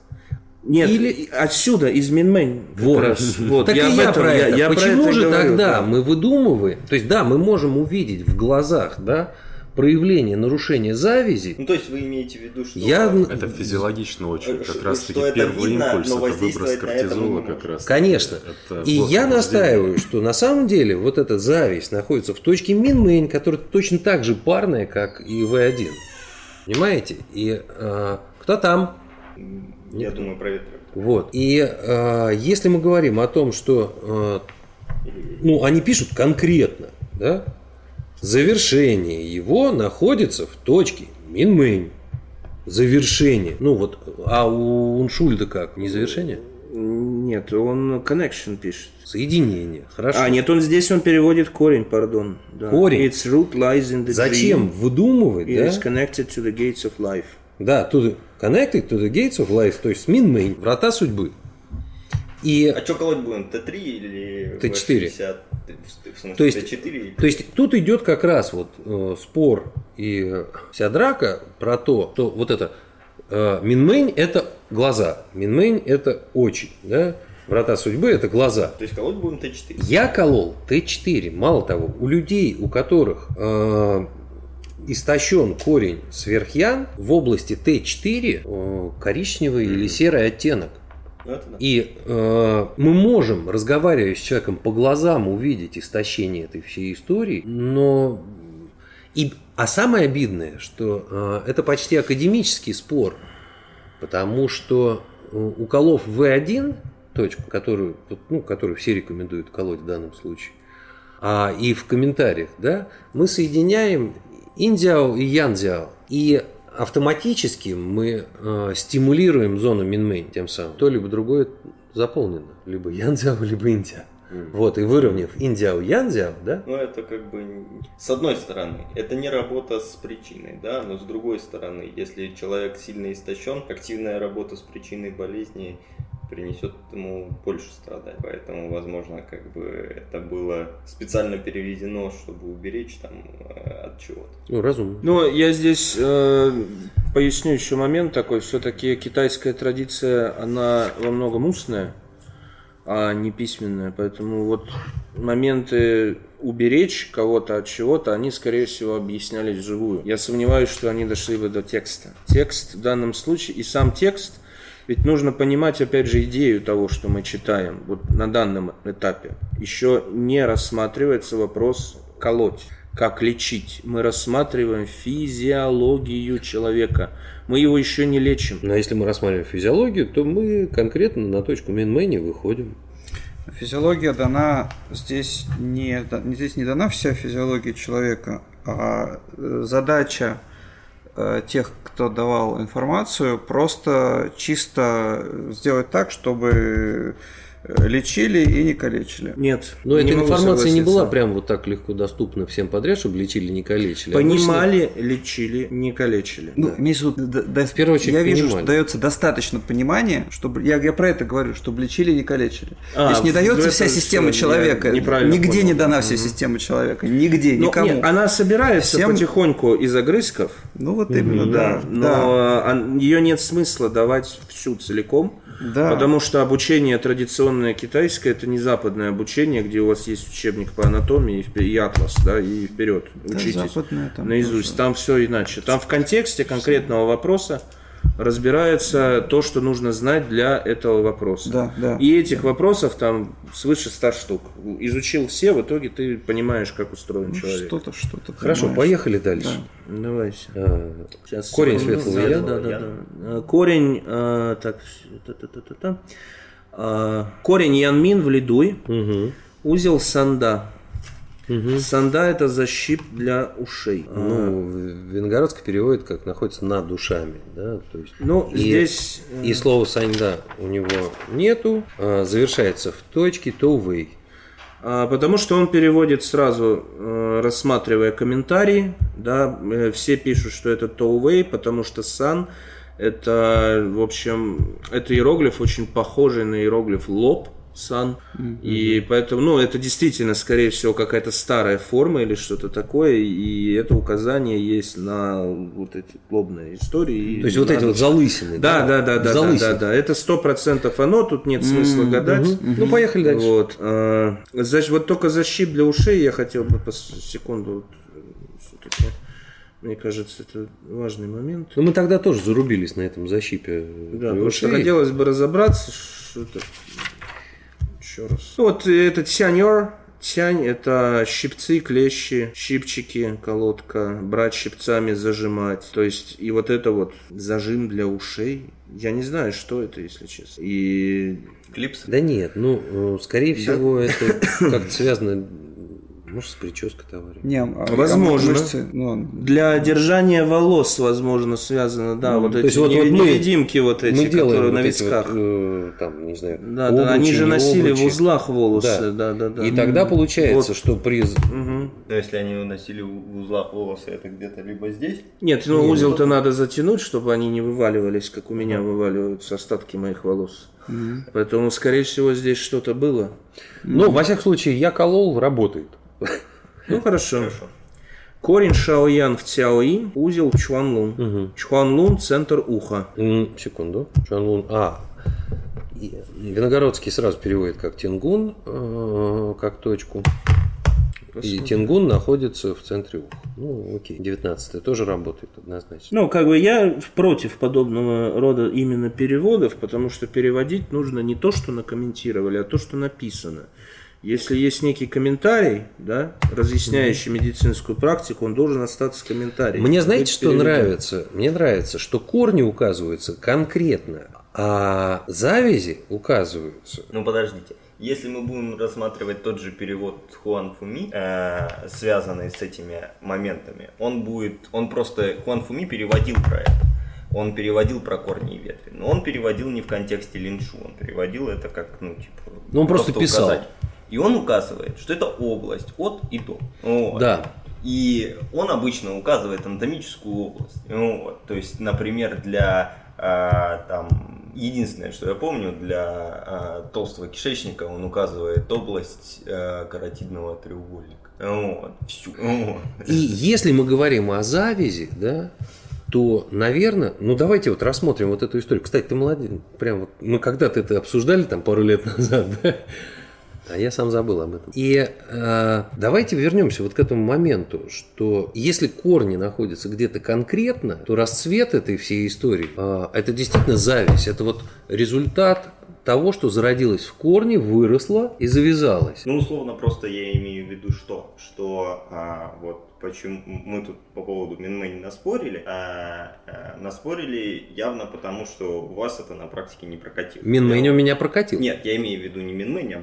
Нет, Или- отсюда, из Минмэнь. Вот. раз. Вот, так я и об я этом- про это. я про Почему это и же говорю, тогда да. мы выдумываем? То есть, да, мы можем увидеть в глазах, да, проявление нарушения завязи. Ну, то есть вы имеете в виду, что... Я- Это физиологично очень. Э, Как что- раз таки первый видно, импульс это выброс кортизола как раз. Конечно. Это И я настаиваю, что на самом деле вот эта зависть находится в точке Минмейн, которая точно так же парная, как и В1. Понимаете? И э, кто там? Я думаю, проветривать. Вот. И э, если мы говорим о том, что э, ну, они пишут конкретно, да, завершение его находится в точке Минмейн. Завершение. Ну вот, а у Уншульда как? Не завершение? Нет, он connection пишет. Соединение. Хорошо. А, нет, он здесь он переводит корень, пардон. Да. Корень? Its root lies in the Зачем dream. выдумывать, It да? is connected to the gates of life. Да, to the, connected to the gates of life, то есть Минмейн, врата судьбы. И А что колоть будем? Т3 или Т4. V60? В смысле, То есть- Т4? То есть тут идет как раз вот э, спор и э, вся драка про то, что вот это э, Минмейн это глаза, Минмейн это очи, да? Врата судьбы это глаза. То есть колоть будем Т4? Я колол Т4. Мало того, у людей, у которых э, истощен корень сверхян, в области Т4 э, коричневый или серый оттенок. Да. И э, мы можем, разговаривая с человеком по глазам, увидеть истощение этой всей истории, но... И, а самое обидное, что э, это почти академический спор, потому что э, уколов В1, точку, которую, ну, которую все рекомендуют колоть в данном случае, а, и в комментариях, да, мы соединяем иньцзяо и янцзяо. И автоматически мы э, стимулируем зону Минмэнь тем самым. То либо другое заполнено. Либо янцзяо, либо иньцзяо. Вот, и выровняв иньцзяо янцзяо, да, Ну, это как бы, с одной стороны, это не работа с причиной, да, но с другой стороны, если человек сильно истощен, активная работа с причиной болезни принесет ему больше страданий. Поэтому, возможно, как бы это было специально переведено, чтобы уберечь там э, от чего-то. ну, разумно. Ну, я здесь э, поясню еще момент такой. Все-таки китайская традиция, она во многом устная, а не письменная. Поэтому вот моменты уберечь кого-то от чего-то, они, скорее всего, объяснялись вживую. Я сомневаюсь, что они дошли бы до текста. Текст в данном случае и сам текст, ведь нужно понимать, опять же, идею того, что мы читаем вот на данном этапе. Еще не рассматривается вопрос колоть как лечить. Мы рассматриваем физиологию человека. Мы его еще не лечим. Но если мы рассматриваем физиологию, то мы конкретно на точку Минмэни выходим. Физиология дана здесь не, здесь не дана вся физиология человека, а э, задача э, тех, кто давал информацию, просто чисто сделать так, чтобы лечили и не калечили. Нет. Но эта могу информация не была прям вот так легко доступна всем подряд, чтобы лечили, не калечили. Понимали, лечили, не калечили. Ну, Да. имеется в виду, да- да- В первую очередь, я вижу, понимали. что дается достаточно понимания, чтобы я, я про это говорю, чтобы лечили и не калечили. А, То есть не ну дается вся система человека. неправильно Нигде понял. не дана вся система человека. Нигде, Ну, никому. нет, она собирается Всем- потихоньку из огрызков, Ну вот именно, да. но ее нет смысла давать всю целиком, Да. потому что обучение традиционное китайское это не западное обучение, где у вас есть учебник по анатомии и атлас, да, и вперед Да, учитесь западное там наизусть. тоже. Там все иначе. Там в контексте конкретного вопроса разбирается то, что нужно знать для этого вопроса. Да, да. И этих вопросов там свыше 100 штук. Изучил все, в итоге ты понимаешь, как устроен Ну, человек. Что-то, что-то. Хорошо, понимаешь. поехали дальше. Давайте. А, Сейчас, Корень светлого Да, яда. да, да, да. Э, Корень, э, так, та-та-та-та-та. Э, корень Янмин в Лидуй, мгм. узел Санда. Санда это защип для ушей. Ну, Венгородский переводит как находится над душами, да, то есть. Ну, и, здесь, э, и слово саньда у него нету, а завершается в точке тоувей. А, Потому что он переводит сразу, э, рассматривая комментарии, да, э, все пишут, что это Тоувей, потому что Сан это, в общем, это иероглиф очень похожий на иероглиф лоб, сан, и поэтому, ну, это действительно, скорее всего, какая-то старая форма или что-то такое, и это указание есть на вот эти лобные истории. То есть вот эти вот залысины. Да, да, да, да, да, Залысины. да, да, это сто процентов оно, тут нет смысла гадать. Ну, поехали дальше. Вот, а, защ- вот только защип для ушей я хотел бы по секунду, вот, все-таки, мне кажется, это важный момент. Ну, мы тогда тоже зарубились на этом защипе. Да, потому что хотелось бы разобраться, что это. Еще раз. Ну, Вот это тянер. Тянь – это щипцы, клещи, щипчики, колодка, брать щипцами, зажимать. То есть, и вот это вот зажим для ушей. Я не знаю, что это, если честно. И Клипс. Да нет, ну, э, скорее всего, это как-то связано, может, с прической товарища. Не, а- Возможно. мышцы, ну, для держания волос, возможно, связано, да, вот то эти есть вот- не- вот мы- невидимки вот эти, Мы делаем которые вот на эти висках. вот, э, там, не знаю, Да, да, они обручи, же носили обручи. в узлах волосы, Да. да, да, да. И тогда получается, что при... Мгм. Но если они носили в узлах волосы, это где-то либо здесь. Нет, ну узел-то надо затянуть, чтобы они не вываливались, как у меня вываливаются остатки моих волос. Поэтому, скорее всего, здесь что-то было. Ну, во всяком случае, я колол, работает. Ну, хорошо. Корень Шаоян в Цяоин, узел Чуанлун. Чуанлун – центр уха. Секунду. Чуанлун. А, Виногородский сразу переводит как Тингун, э, как точку. И Тингун находится в центре уха. Ну, окей. 19 тоже работает однозначно. Ну, как бы я против подобного рода именно переводов, потому что переводить нужно не то, что накомментировали, а то, что написано. Если есть некий комментарий, да, разъясняющий медицинскую практику, он должен остаться комментарием. Мне быть знаете, что переведен. нравится? Мне нравится, что корни указываются конкретно, а завязи указываются. Ну подождите. Если мы будем рассматривать тот же перевод Хуан Фуми, э, связанный с этими моментами, он будет, он просто Хуан Фуми переводил про это. Он переводил про корни и ветви. Но он переводил не в контексте линшу, он переводил это как, ну, типа... Ну, он просто писал. указать. И он указывает, что это область от и до. Вот. Да. И он обычно указывает анатомическую область. Вот. То есть, например, для а, там единственное, что я помню, для а, толстого кишечника он указывает область а, каротидного треугольника. Вот. Всю. Вот. И если мы говорим о завязи, да, то, наверное, ну давайте вот рассмотрим вот эту историю. Кстати, ты молодец, прям вот мы когда-то это обсуждали там пару лет назад, да? А я сам забыл об этом. И э, давайте вернемся вот к этому моменту, что если корни находятся где-то конкретно, то расцвет этой всей истории э, это действительно зависть. Это вот результат того, что зародилось в корне, выросло и завязалось. Ну, условно, просто я имею в виду что? Что а, вот почему мы тут по поводу Минмэй не наспорили, а, а, наспорили явно потому, что у вас это на практике не прокатило. Минмэнь Я- у меня прокатил. Нет, я имею в виду не Минмэнь, а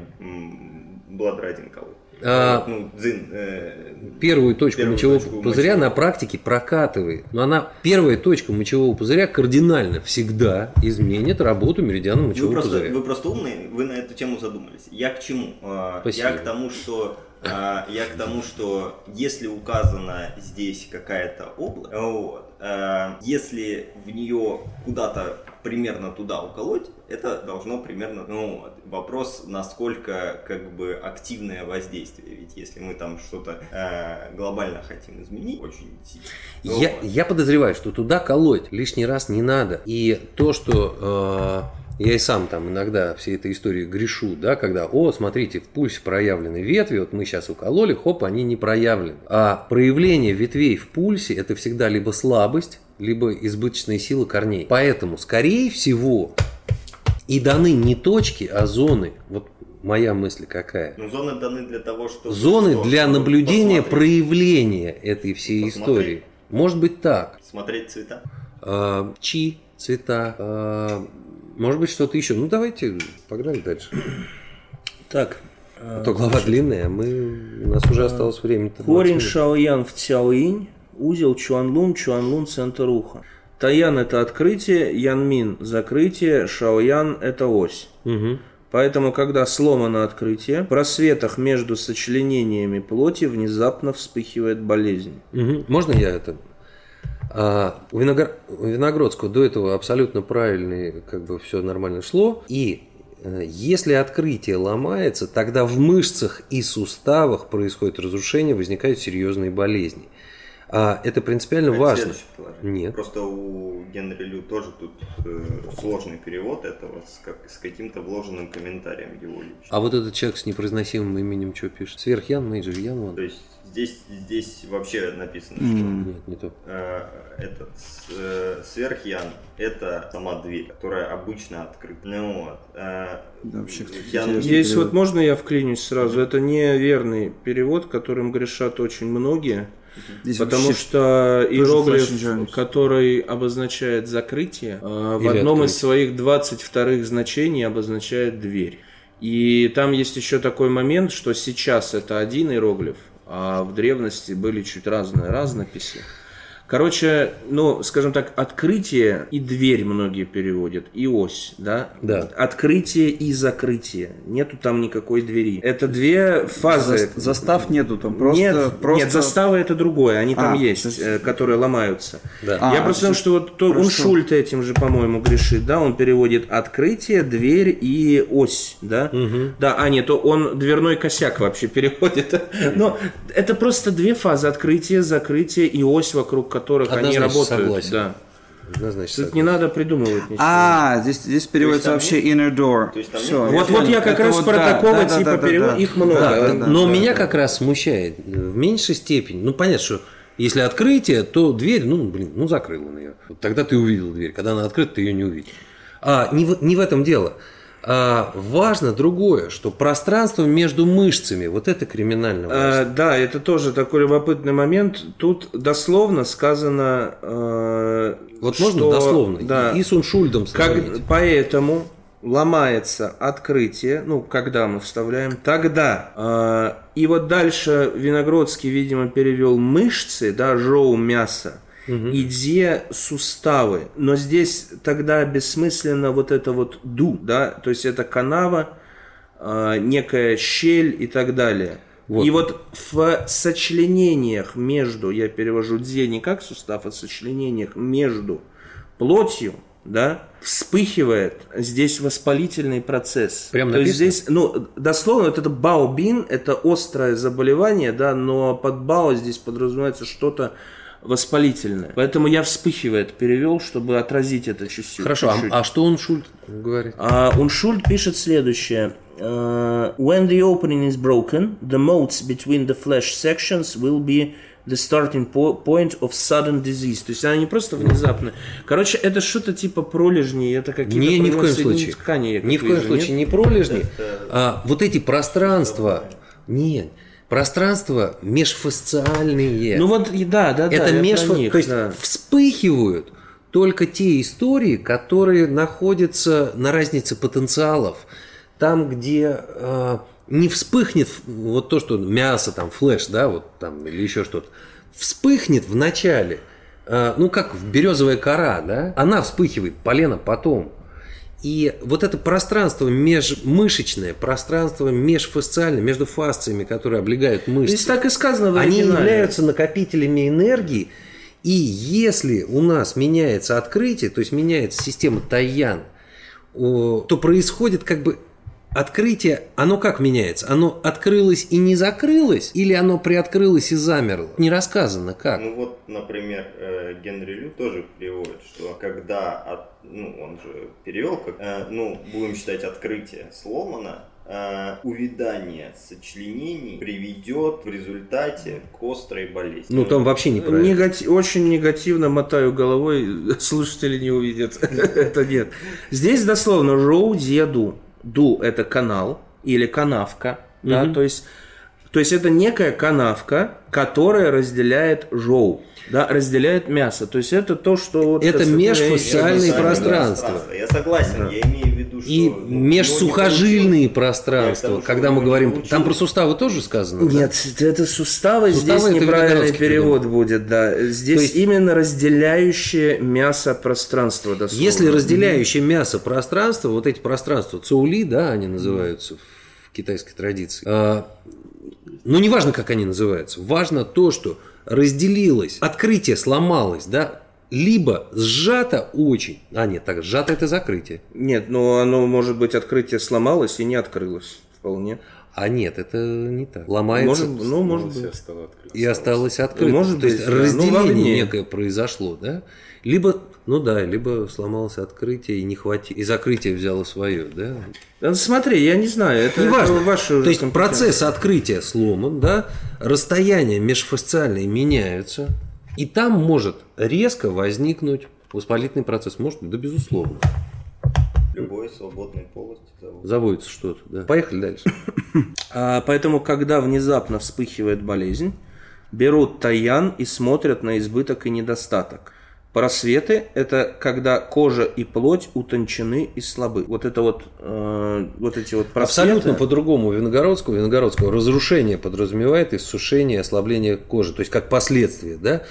Бладрайдинг Колы. А, Вот, ну, дзин, э, первую точку Первую мочевого точку пузыря мочевого. на практике прокатывает. Но она, первая точка мочевого пузыря кардинально всегда изменит работу меридиана Вы мочевого просто, пузыря. вы просто умные, вы на эту тему задумались. Я к чему? А, Спасибо. Я к тому, что а, я к тому, что если указана здесь какая-то область, вот, а, если в нее куда-то примерно туда уколоть, это должно примерно, ну, вопрос, насколько как бы активное воздействие, ведь если мы там что-то а, глобально хотим изменить, очень сильно. Я, я подозреваю, что туда колоть лишний раз не надо. И то, что э, я и сам там иногда всей этой истории грешу, да, когда, о, смотрите, в пульсе проявлены ветви, вот мы сейчас укололи, хоп, они не проявлены. А проявление ветвей в пульсе – это всегда либо слабость, либо избыточные силы корней. Поэтому, скорее всего, и даны не точки, а зоны. Вот моя мысль какая. Ну, зоны даны для того, чтобы... Зоны что? для Чтобы наблюдения посмотреть. проявления этой всей Посмотреть. истории. Может быть так. Смотреть цвета. А, Чи, цвета, а, может быть что-то еще. Ну давайте, погнали дальше. Так, А то глава длинная, а мы... у нас уже осталось время. Корень Шаоян в Цяоинь, узел Чуанлун, Чуанлун центр уха. Таян это открытие, Янмин закрытие, Шаоян это ось. Угу. Поэтому, когда сломано открытие, в просветах между сочленениями плоти внезапно вспыхивает болезнь. Мгм. Можно я это? А, у, Виногр- у Виногродского до этого абсолютно правильный, как бы все нормально шло. И э, если открытие ломается, тогда в мышцах и суставах происходит разрушение, возникают серьезные болезни. А это принципиально Это важно. Нет. Просто у Генри Лю тоже тут э, сложный перевод этого с, как, с каким-то вложенным комментарием его лично. А вот этот человек с непроизносимым именем что пишет? Сверхян, Major Yang? То есть здесь, здесь вообще написано, Нет, не то. что э, этот э, сверхян это сама дверь, которая обычно открыта. Ну вот. э, Да, вообще, кстати, Ян-. Есть перевод. вот, можно я вклинюсь сразу? Это неверный перевод, которым грешат очень многие. Здесь Потому что иероглиф, который обозначает закрытие, э, в одном из открытие. своих 22 значений обозначает дверь. И там есть еще такой момент, что сейчас это один иероглиф, а в древности были чуть разные разнописи. Короче, ну, скажем так, открытие и дверь многие переводят, и ось, да? Да. Открытие и закрытие. Нету там никакой двери. Это две фазы. зас- застав нету там, просто... нет, просто... нет, заставы это другое, они там А, есть, то есть- э, которые ломаются. Да. А, Я просто то что вот то, он. Шульт этим же, по-моему, грешит, да, он переводит открытие, дверь и ось, да, да, а нет, то он дверной косяк вообще переводит, но это просто две фазы, открытие, закрытие и ось, вокруг которых они Однозначно работают, согласен. да. Однозначно Тут не надо придумывать ничего. А, здесь, здесь переводится вообще inner door. нет- вот, я вот я как Это раз вот про да, такого да, типа да, да, перевод, да. их много. Да, да, Но да, меня да. как раз смущает э, в меньшей степени. Ну, понятно, что если открытие, то дверь, ну, блин, ну, закрыл он ее. Тогда ты увидел дверь. Когда она открыта, ты ее не увидел. А, не, в, не в этом дело. А, важно другое, что пространство между мышцами, вот это криминально важно. А, да, это тоже такой любопытный момент. Тут дословно сказано, э, вот можно что- дословно. Да, И с Уншульдом как, поэтому ломается открытие, ну, когда мы вставляем, тогда. э, и вот дальше Виногродский, видимо, перевел мышцы, да, жоу мясо, и где суставы. Но здесь тогда бессмысленно вот это вот ду, да, то есть это канава, э, некая щель и так далее. Вот. И вот в сочленениях между, я перевожу дзе не как сустав, а в сочленениях между плотью, да, вспыхивает здесь воспалительный процесс. Прям То есть написано? здесь, ну, дословно, вот это баобин, это острое заболевание, да, но под бао здесь подразумевается что-то воспалительное. Поэтому я вспыхивает перевел, чтобы отразить это чуть-чуть. Хорошо, а, чуть-чуть. а что Уншульд говорит? А Уншульд пишет следующее. Uh, when the opening is broken, the modes between the flesh sections will be the starting po- point of sudden disease. То есть она не просто внезапно. Короче, это что-то типа пролежни, это какие-то Не, ни в коем случае. ткани. Ни в коем вижу, случае нет? не пролежни. А вот эти пространства. Нет. Пространства межфасциальные. Ну вот, да, да, да. это я межфа... про них, То есть да. вспыхивают только те истории, которые находятся на разнице потенциалов. Там, где э, не вспыхнет вот то, что мясо, там, флеш, да, вот там, или еще что-то, вспыхнет в начале, э, ну, как березовая кора, да, она вспыхивает, полено потом. И вот это пространство межмышечное, пространство межфасциальное, между фасциями, которые облегают мышцы, Здесь так и сказано в они являются накопителями энергии. И если у нас меняется открытие, то есть меняется система Таян, то происходит как бы открытие, оно как меняется? Оно открылось и не закрылось, или оно приоткрылось и замерло? Не рассказано как. Ну вот, например, э, Генри Лю тоже переводит, что когда, от- ну он же перевел, как, э, ну будем считать открытие сломано, э, увядание сочленений приведет в результате к острой болезни. Ну там вообще неправильно. Негати- Очень негативно мотаю головой, слушатели не увидят. это нет. Здесь дословно роу ду. Ду – это канал или канавка, да, Мгм. то есть То есть это некая канавка, которая разделяет жоу, да, разделяет мясо. То есть это то, что... Вот, Это межфасциальные пространства. Я согласен, я имею в виду, что... И ну, межсухожильные ну, пространства, потому когда мы говорим... получил- Там про суставы тоже сказано? да? Нет, это суставы, Суставы здесь это неправильный перевод будет, да. Здесь То есть- именно разделяющее мясо пространство, дословно. Если разделяющее мясо пространство, вот эти пространства, цаули, да, они называются в китайской традиции. Ну, не важно, как они называются. Важно то, что разделилось, открытие сломалось, да, либо сжато очень. А, нет, так, сжато это закрытие. Нет, ну оно, может быть, открытие сломалось и не открылось вполне. А нет, это не так. Ломается Может, ну, может быть. и осталось открыто. Может То есть быть, да. Ну, разделение виднее. некое произошло, да? Либо, ну да, либо сломалось открытие и не хватило, и закрытие взяло свое, да? Да смотри, я не знаю, это, Неважно. это ваши уже То есть процесс открытия сломан, да, расстояния межфасциальные меняются, и там может резко возникнуть воспалительный процесс. Может быть, да, безусловно. Любой свободной полости заводит. Заводится что-то, да. Поехали дальше. А, поэтому, когда внезапно вспыхивает болезнь, берут таян и смотрят на избыток и недостаток. Просветы – это когда кожа и плоть утончены и слабы. Вот это вот, э, вот эти вот просветы. Абсолютно по-другому Виногородского. Виногородского разрушение подразумевает иссушение, ослабление кожи, то есть как последствие, да?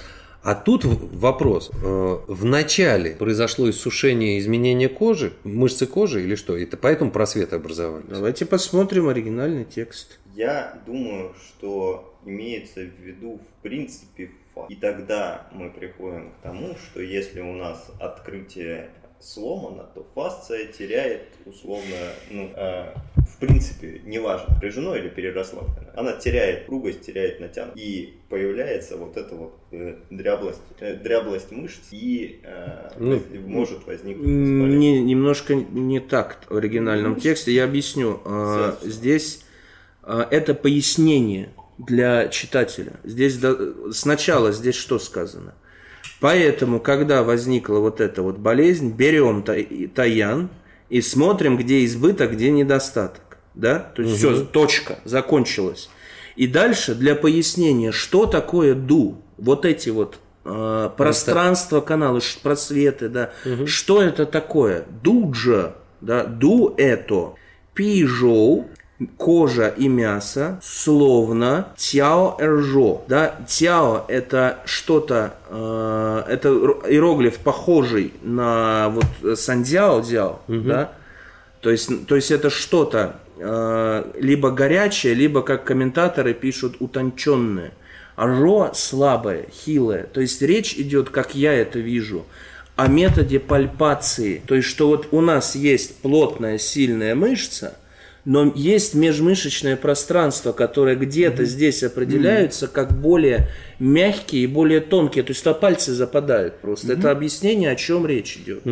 А тут вопрос. Э, В начале произошло иссушение, изменение кожи, мышцы кожи или что? Это поэтому просветы образовались? Давайте посмотрим оригинальный текст. Я думаю, что имеется в виду в принципе факт. И тогда мы приходим к тому, что если у нас открытие сломано, то фасция теряет условно, ну, э, в принципе, неважно, напряжено или перерасслаблено, она теряет пругость, теряет натянутость. И появляется вот эта вот э, дряблость, э, дряблость мышц, и э, Ну, может возникнуть воспаление. Не, немножко не так в оригинальном тексте. Я объясню. Сейчас. Здесь а, это пояснение для читателя. Здесь до- сначала здесь что сказано? Поэтому, когда возникла вот эта вот болезнь, берем та- и- таян и смотрим, где избыток, где недостаток. Да? То есть все, точка, закончилась. И дальше для пояснения, что такое ду, вот эти вот э, пространства канала, ш- просветы, да, что это такое? Дуджа, да, ду это пижоу, кожа и мясо, словно тяо эржо, да, тяо это что-то, э, это иероглиф похожий на вот сандяо дяо, да, то есть, то есть это что-то э, либо горячее, либо, как комментаторы пишут, утонченное. А ро слабое, хилое. То есть речь идет, как я это вижу, о методе пальпации. То есть, что вот у нас есть плотная, сильная мышца, но есть межмышечное пространство, которое где-то здесь определяется как более мягкие и более тонкие. То есть туда пальцы западают просто. Это объяснение, о чем речь идет.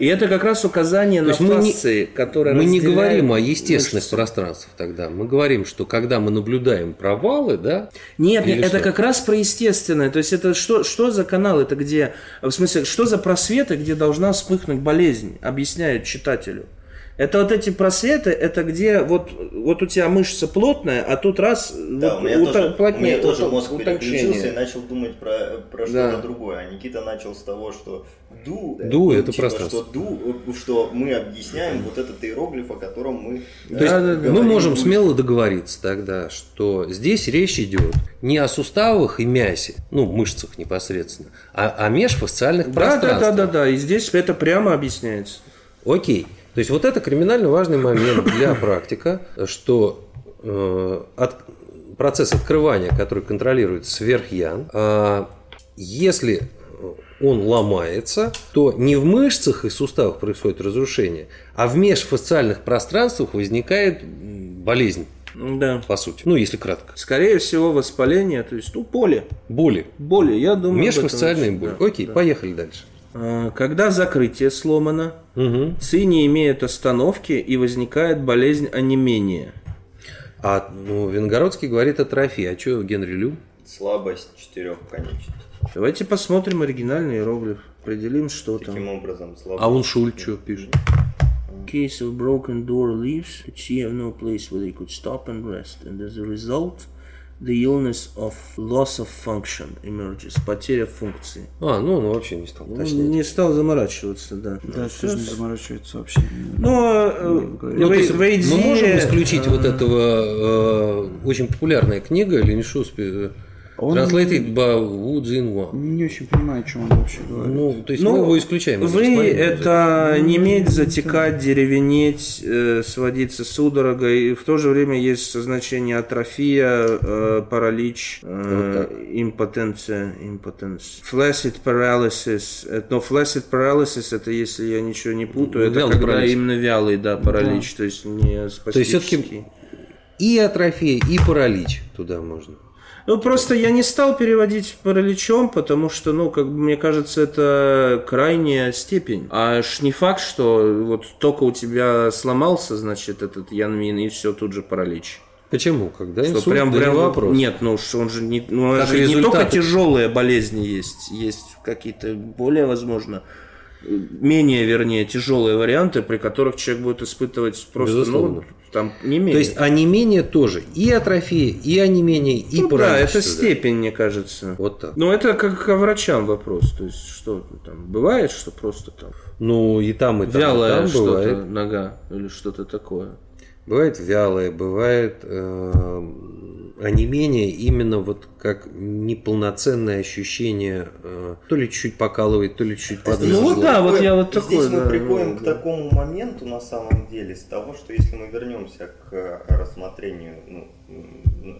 И это как раз указание на есть мы не- фасции, которая Мы не говорим о естественных мышцы. пространствах тогда. Мы говорим, что когда мы наблюдаем провалы, да, Нет, нет, это что? как раз про естественное. То есть это что, что за канал? Это где, в смысле, что за просветы, где должна вспыхнуть болезнь? Объясняют читателю. Это вот эти просветы, это где вот, вот у тебя мышца плотная, а тут раз Да, вот у меня, уто- тоже, у плотнее, меня тоже мозг утончение. переключился и начал думать про, про Да. что-то другое. А Никита начал с того, что ду, Ду это типа, пространство. Что ду, что мы объясняем вот этот иероглиф, о котором мы То есть Да, да, да. мы можем будем. смело договориться тогда, что здесь речь идет не о суставах и мясе, ну, мышцах непосредственно, а о межфасциальных Да, да, пространствах. да, да, да. И здесь это прямо объясняется. Окей. То есть вот это криминально важный момент для практика, что э, от- процесс открывания, который контролирует сверхян, а, если он ломается, то не в мышцах и суставах происходит разрушение, а в межфасциальных пространствах возникает болезнь, Да. по сути. Ну, если кратко. Скорее всего, воспаление, то есть, ну, поле. Боли. Боли, я думаю. Межфасциальные боли. да, Окей, да. поехали дальше. А, Когда закрытие сломано, Мгм. ЦИ не имеет остановки и возникает болезнь онемения. А ну, Венгородский говорит атрофии. А что Генри Лю? слабость четырех конечностей. Давайте посмотрим оригинальный иероглиф. Определим, что Таким там. образом, слабость. А он Шуль что пишет? case of broken door leaves, chi have no place where they could stop and rest, and as a result, the illness of loss of function emerges, потеря функции. А, ну он вообще не стал Он уточнять. не стал заморачиваться, да. Да, Всё. тоже не заморачивается вообще. Но э, Ну, то есть в AD, мы можем исключить э, вот этого э, очень популярная книга Линь Шуспи Он- Translated by Wu Цзиньхуа. Не очень понимаю, о чем он вообще говорит. Ну, то есть Ну, мы его исключаем. из Вы это не иметь, затекать, деревенеть, э, сводиться судорогой. И в то же время есть значение атрофия, э, паралич, э, импотенция, импотенция. Flaccid paralysis. Э, Но flaccid paralysis это, если я ничего не путаю, это Вялый когда паралич. именно вялый, да, паралич, то есть не То есть все-таки спастический. и атрофия, и паралич туда можно. Ну, просто я не стал переводить параличом, потому что, ну, как бы, мне кажется, это крайняя степень. А ж не факт, что вот только у тебя сломался, значит, этот Янмин, и все, тут же паралич. Почему? Когда Что инсульт, прям, да прям не вопрос. Нет, ну уж он же не, ну, же не только тяжелые болезни есть, есть какие-то более, возможно, менее, вернее, тяжелые варианты, при которых человек будет испытывать просто, Безусловно. ну, там не менее. То есть онемение тоже. И атрофия, и онемение, и ну, да, это степень, мне кажется. Вот так. Ну, это как ко врачам вопрос. То есть, что там, бывает, что просто там Ну, и там, и там, и вялая там что-то бывает. нога или что-то такое. Бывает вялое, бывает э, онемение именно вот как неполноценное ощущение, э, то ли чуть покалывает, то ли чуть Ну подрезало. вот да, вот я вот такой. Здесь мы да, приходим да, к да. такому моменту на самом деле, с того, что если мы вернемся к э, рассмотрению, ну,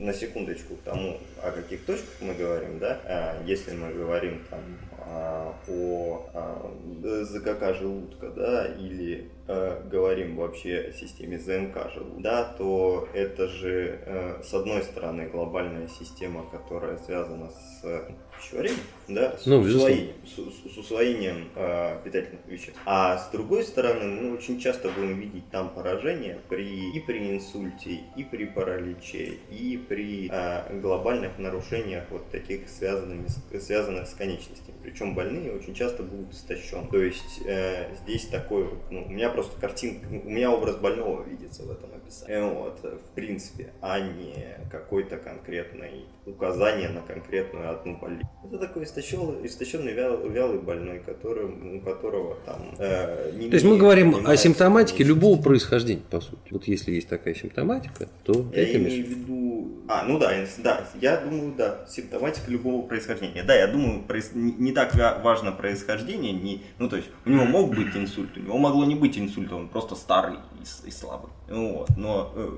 на секундочку к тому, о каких точках мы говорим, да, а, если мы говорим там а, о а, ЗКК желудка, да, или э, говорим вообще о системе ЗНК желудка, да, то это же э, с одной стороны глобальная система, которая связана с э, пищеварением, да, с Ну, усвоением с, с усвоением э, питательных веществ. А с другой стороны, мы очень часто будем видеть там поражения при, и при инсульте, и при параличе, и при э, глобальных нарушениях вот таких связанными, связанных с конечностями. Причем больные очень часто будут истощены. То есть э, здесь такой, ну, у меня просто картинка, у меня образ больного видится в этом описании. Вот, в принципе, а не какой-то конкретный указание на конкретную одну болезнь. Это такой истощенный, истощенный вял- вялый больной, который, у которого там э, не То есть мы говорим о симптоматике любого происхождения, по сути. Вот если есть такая симптоматика, то Я это имею в виду... А, ну да, да, я думаю, да, симптоматика любого происхождения. Да, я думаю, проис- не, не так ва- важно происхождение, не, ну то есть у него мог быть инсульт, у него могло не быть инсульта, он просто старый и, и слабый. Вот, но э,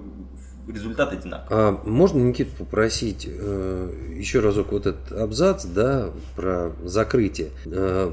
результат одинаковый. А можно, Никит, попросить э, еще разок вот этот абзац, да, про закрытие. Э,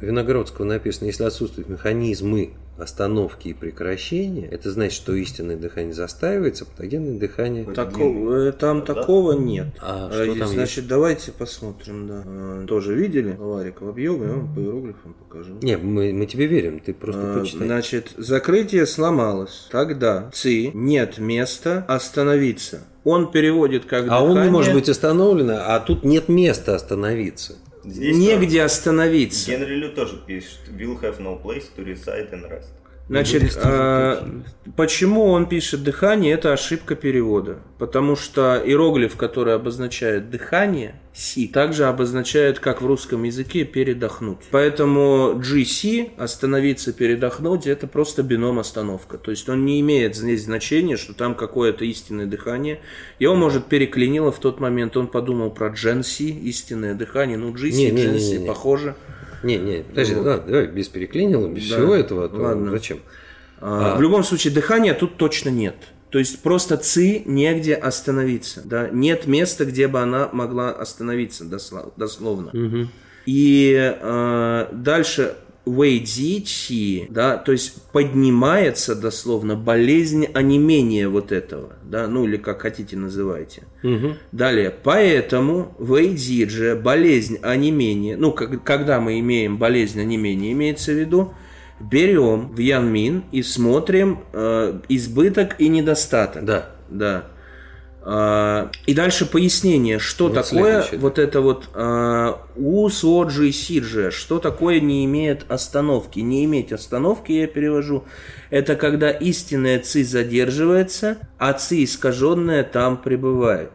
Виноградского написано, если отсутствуют механизмы остановки и прекращения, это значит, что истинное дыхание застаивается, патогенное дыхание... Тако- э, там Да? такого нет. А Э, что там Значит, давайте посмотрим, да. Э, Тоже видели Ларик в объеме, я вам по иероглифам покажу. Не, мы, мы тебе верим, ты просто Э, почитай. Значит, закрытие сломалось. Тогда ЦИ нет места остановиться. Он переводит как А он не дыхание. может быть остановлен, а тут нет места остановиться. Здесь негде остановиться. Генри Лю тоже пишет, will have no place to reside and rest. Значит, а, почему он пишет дыхание, это ошибка перевода. Потому что иероглиф, который обозначает дыхание, си, также обозначает, как в русском языке, передохнуть. Поэтому GC, остановиться, передохнуть, это просто бином остановка. То есть он не имеет здесь значения, что там какое-то истинное дыхание. Его, может, переклинило в тот момент, он подумал про GNC, истинное дыхание. Ну, GC, не, не. похоже. Не, не, подожди, Вот. ладно, давай без переклинила, без Да, всего этого, то ладно. зачем? А, А. В любом случае, дыхания тут точно нет. То есть просто ЦИ негде остановиться. Да? Нет места, где бы она могла остановиться досло- дословно. Мгм. И э, дальше Вейдзи да, то есть поднимается дословно болезнь онемения вот этого, да, ну или как хотите называйте. Мгм. Далее, поэтому в эйдидже болезнь онемения, ну, как- когда мы имеем болезнь онемения, имеется в виду, берем в Янмин и смотрим э, избыток и недостаток. Да. Да. А, и дальше пояснение, что Вот такое следующее, вот это вот а, усоджи сиджи, что такое не имеет остановки. Не иметь остановки, я перевожу, это когда истинная ци задерживается, а ци искаженная там пребывает.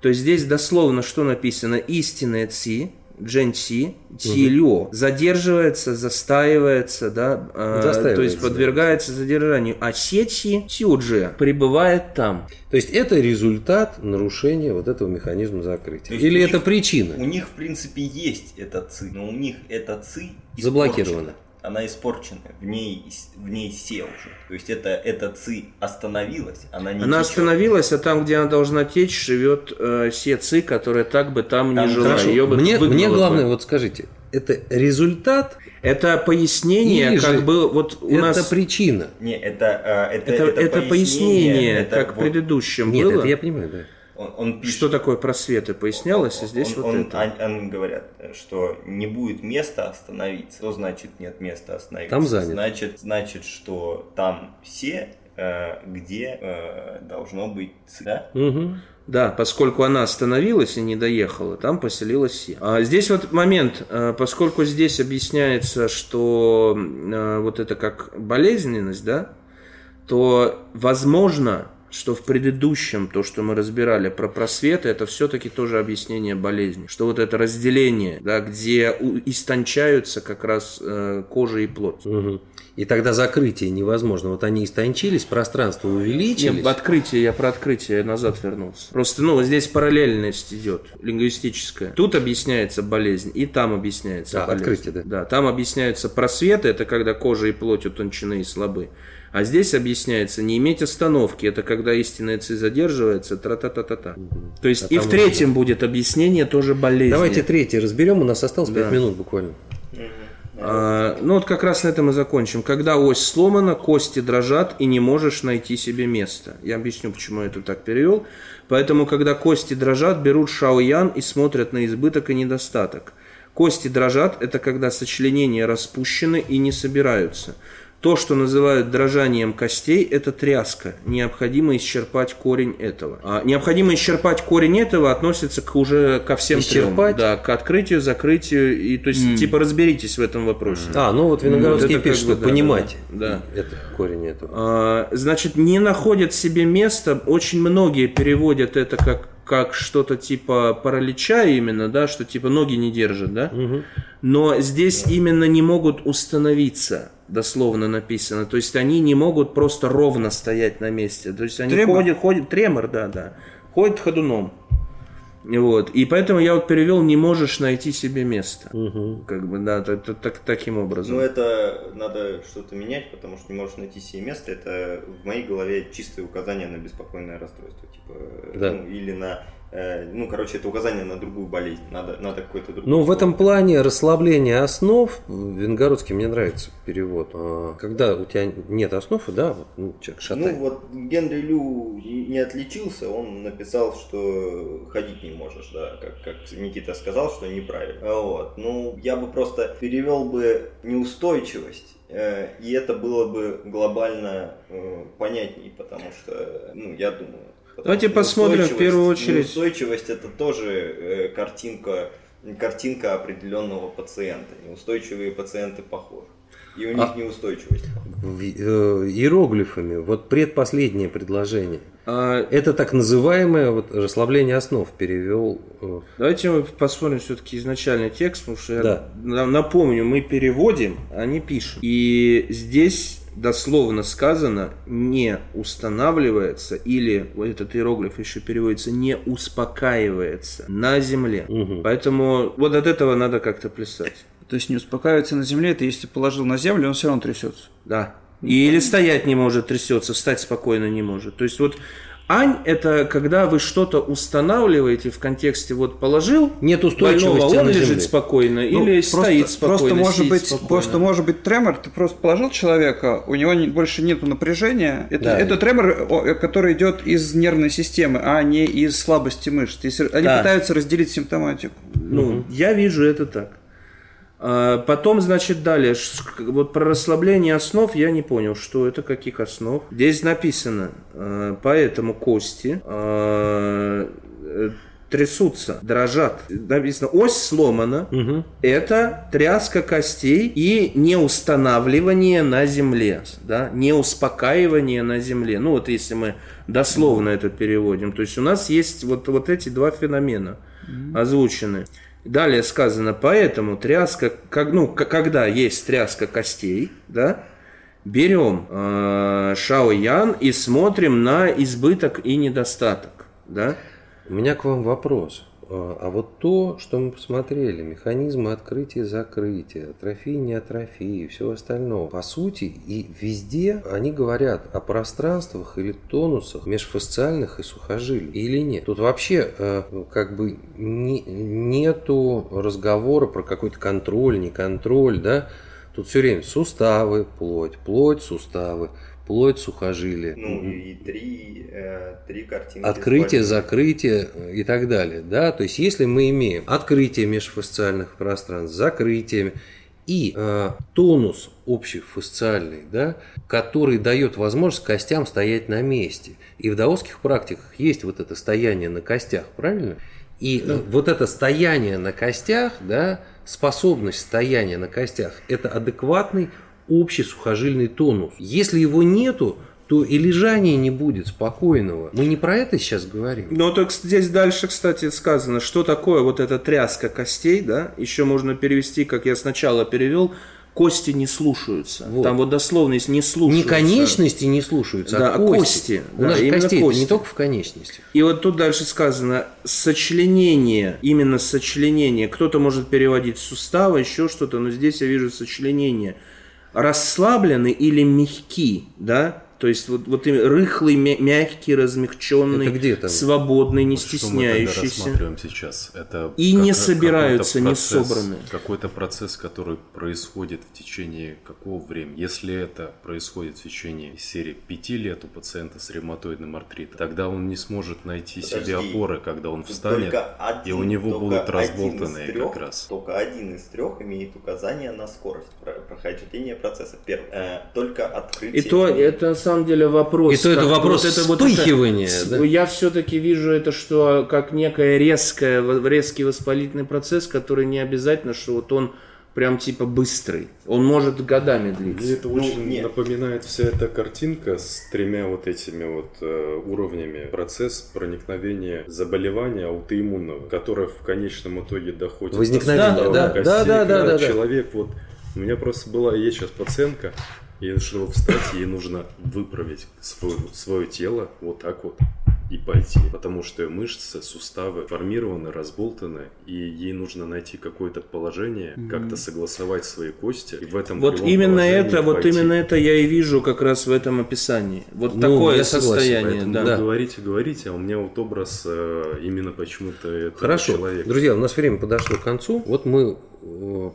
То есть здесь дословно что написано? Истинная ци, Дженси, Тилё, задерживается, застаивается, да, э, то есть подвергается задержанию, а Сечи Тюджи пребывает там. То есть это результат нарушения вот этого механизма закрытия. Или это них- причина? У них, в принципе, есть эта ци, но у них эта ци Заблокирована. Она испорчена, в ней, в ней се уже. То есть это, эта ци остановилась, она не Она течет. остановилась, а там, где она должна течь, живет э, Сеци, которая так бы там, Там не жила. хорошо. Её бы Мне, мне бы. главное, вот скажите, это результат, Это пояснение, Или как же бы вот у это нас... причина? Не, это, э, это, Это, это, пояснение, это как в вот предыдущем Нет, было. это я понимаю, да. Он, он пишет, Что такое просветы пояснялось, а здесь он, вот он- это. они- они говорят, что не будет места остановиться. Что значит нет места остановиться? Там занято. Значит, значит, что там все, э, где э, должно быть да? Мгм. Да, поскольку она остановилась и не доехала, там поселилась Си. А здесь вот момент, э, поскольку здесь объясняется, что вот это как болезненность, да, то возможно, что в предыдущем, то, что мы разбирали про просветы, это все-таки тоже объяснение болезни. Что вот это разделение, да, где у- истончаются как раз э, кожа и плоть. Мгм. И тогда закрытие невозможно. Вот они истончились, пространство увеличились. Нет, открытие, я про открытие назад вернулся. Просто, ну, вот здесь параллельность идет, лингвистическая. Тут объясняется болезнь, и там объясняется А, болезнь. открытие, да. Да, там объясняются просветы, это когда кожа и плоть утончены и слабы. А здесь объясняется не иметь остановки, это когда истинная ци задерживается, тра-та-та-та-та. То есть А и в третьем будет объяснение тоже болезни. Давайте третий разберем, у нас осталось Да. 5 минут буквально. А, ну вот как раз на этом и закончим. Когда ось сломана, кости дрожат и не можешь найти себе места. Я объясню, почему я это так перевел. Поэтому, когда кости дрожат, берут шаоян и смотрят на избыток и недостаток. Кости дрожат – это когда сочленения распущены и не собираются. То, что называют дрожанием костей, это тряска. Необходимо исчерпать корень этого. А необходимо исчерпать корень этого относится к уже ко всем трем. Исчерпать? Да, к открытию, закрытию. И, то есть, типа, разберитесь в этом вопросе. А, ну вот это пишет, как бы, что да, понимать. да, Это корень этого. А, Значит, не находят себе места. Очень многие переводят это как как что-то типа паралича именно, да, что типа ноги не держат, да. Но здесь именно не могут установиться, дословно написано. То есть они не могут просто ровно стоять на месте. То есть они Тремор? ходят, ходят, тремор, да, да, ходят ходуном. Вот. И поэтому я вот перевел «не можешь найти себе место». Как бы, да, т- т- так, таким образом. Ну, это надо что-то менять, потому что не можешь найти себе место. Это в моей голове чистое указание на беспокойное расстройство. Типа, Да. ну, или на... э, ну, короче, это указание на другую болезнь. Надо, надо какой-то другой... Ну, в этом плане расслабление основ, Венгородский мне нравится перевод. А, Когда у тебя нет основ, да, ну, человек Ну, шатает. вот Генри Лю не отличился, он написал, что ходить не можешь, да, как, как Никита сказал, что неправильно. А Вот. Ну, я бы просто перевел бы неустойчивость, э, и это было бы глобально э, понятней, потому что, ну, я думаю... Давайте посмотрим в первую очередь. Неустойчивость это тоже э, картинка, картинка определенного пациента. Неустойчивые пациенты похожи. И у них А- неустойчивость. Э, Иероглифами, вот предпоследнее предложение. А, Это так называемое вот, расслабление основ перевел. э, Давайте мы посмотрим все-таки изначальный текст, потому что Да. я на- напомню, мы переводим, а не пишем. И здесь дословно сказано не устанавливается или вот этот иероглиф еще переводится не успокаивается на земле. Мгм. Поэтому вот от этого надо как-то плясать. То есть не успокаивается на земле, это если положил на землю, он все равно трясется. Да. Или стоять не может, трясется, встать спокойно не может. То есть вот ань это когда вы что-то устанавливаете в контексте вот положил Нет устойчивости больного, он лежит земле. спокойно Ну, или просто- стоит спокойно. Просто может быть, спокойно. просто может быть тремор. Ты просто положил человека, у него не- больше нету напряжения. Это, Да. это тремор, который идет из нервной системы, а не из слабости мышц. Если они Да. пытаются разделить симптоматику. Ну, я вижу это так. А, Потом, значит, далее, вот про расслабление основ я не понял, что это, каких основ. Здесь написано, э, поэтому кости э, э, трясутся, дрожат. Написано, ось сломана. Это тряска костей и неустанавливание на земле. Да? Неуспокаивание на земле. Ну вот если мы дословно это переводим. То есть у нас есть вот, вот эти два феномена озвучены. Далее сказано, поэтому тряска, как, ну, когда есть тряска костей, да, берем э, Шао Ян и смотрим на избыток и недостаток, да. У меня к вам вопрос. А а вот то, что мы посмотрели, механизмы открытия и закрытия, атрофии, неатрофии и все остальное, по сути, и везде они говорят о пространствах или тонусах межфасциальных и сухожилий, или нет. Тут вообще э, как бы не- нету разговора про какой-то контроль, не контроль, да, Тут все время суставы, плоть, плоть, суставы, плоть, сухожилия. Ну и три, э, три картинки. Открытие, закрытие э, и так далее. Да? То есть, если мы имеем открытие межфасциальных пространств, закрытие и э, тонус общефасциальный, да, который дает возможность костям стоять на месте. И в даосских практиках есть вот это стояние на костях, правильно? И э, вот это стояние на костях, да, способность стояния на костях, это адекватный общий сухожильный тонус. Если его нету, то и лежания не будет спокойного. Мы не про это сейчас говорим. Но так здесь дальше, кстати, сказано, что такое вот эта тряска костей, да, еще можно перевести, как я сначала перевел, кости не слушаются. Вот. Там вот дословно есть не Не слушаются. конечности не слушаются, Да, а а кости. кости. У Да, нас же костей не кости. только в конечностях. И вот тут дальше сказано сочленение, именно сочленение. Кто-то может переводить суставы, еще что-то, но здесь я вижу сочленение. Расслаблены или мягки, да? То есть вот, вот рыхлый, мя- мягкий, размягченный, Это где там? свободный, не Вот что мы тогда стесняющийся. сейчас? Это И не собираются, не какой-то процесс- собраны. Какой-то процесс, который происходит в течение какого времени? Если это происходит в течение серии пяти лет у пациента с ревматоидным артритом, тогда он не сможет найти себе Подожди. опоры, когда он встанет, только и один- у него только будут один разболтанные из трех- как раз. Только один из трех имеет указание на скорость про- прохождения процесса. Первое. Э, только открытие. И то это на самом деле вопрос. И то это вопрос вспыхивания, с- да? Я все-таки вижу это, что как некое резкое, в- резкий воспалительный процесс, который не обязательно, что вот он прям типа быстрый. Он может годами Мне длиться. это Ну, очень нет. напоминает вся эта картинка с тремя вот этими вот э, уровнями. Процесс проникновения заболевания аутоиммунного, которое в конечном итоге доходит Возникновение, до сустава, да, костей, да, да, да, когда да, да. человек вот... У меня просто была, есть сейчас пациентка, ей чтобы встать, ей нужно выправить свое, свое тело вот так вот и пойти. Потому что мышцы, суставы формированы, разболтаны, и ей нужно найти какое-то положение, как-то согласовать свои кости. И в этом Вот именно это, вот пойти. именно это я и вижу как раз в этом описании. Вот Ну, такое я согласен, состояние, Поэтому да. вы говорите, говорите, а у меня вот образ э, именно почему-то этого Хорошо. человека. Друзья, у нас время подошло к концу. Вот мы,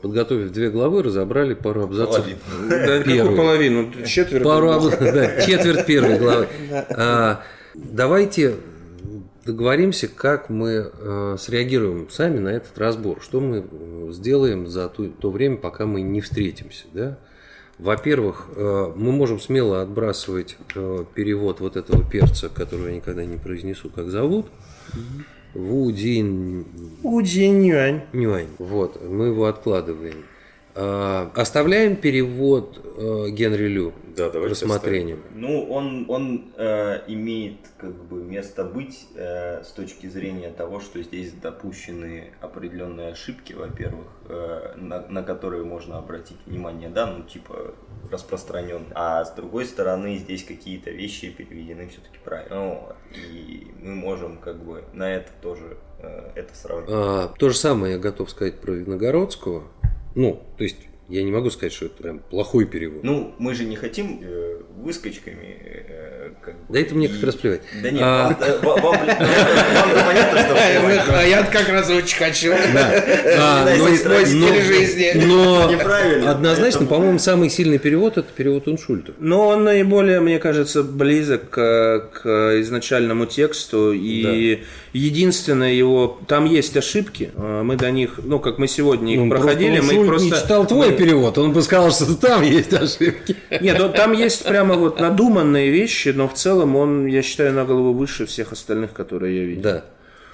подготовив две главы, разобрали пару абзацев. Первый. половину? Четверть? Пару аб- да, четверть первой главы. А, давайте договоримся, как мы э, среагируем сами на этот разбор. Что мы э, сделаем за ту- то время, пока мы не встретимся. Да? Во-первых, э, мы можем смело отбрасывать э, перевод вот этого перца, которого я никогда не произнесу, как зовут. Ву Дин Удинь-юань. Нюань. Вот, мы его откладываем. А, оставляем перевод э, Генри Лю Да, давайте рассмотрению. Ну, он, он э, имеет как бы место быть э, с точки зрения того, что здесь допущены определенные ошибки, во-первых, э, на, на которые можно обратить внимание, да, ну типа распространенные. А с другой стороны, здесь какие-то вещи переведены все-таки правильно. Ну, и мы можем как бы на это тоже э, это сравнить. А, то же самое я готов сказать про Виногородского. Ну, то есть я не могу сказать, что это прям плохой перевод. Ну, мы же не хотим э, выскочками. э, как бы, Да это мне и- как раз плевать. Да нет, А- вам, э, понятно, что А я как раз очень хочу. Свой стиль жизни. Но Неправильно. однозначно, по-моему, самый сильный перевод это перевод Уншульта. Но он наиболее, мне кажется, близок к, к изначальному тексту. И единственное его... Там есть ошибки. а Мы до них... Ну, как мы сегодня их проходили, мы их просто... не читал твой мы- перевод, он бы сказал, что там есть ошибки. Нет, ну, там есть прямо вот надуманные вещи, но в целом он, я считаю, на голову выше всех остальных, которые я видел. Да.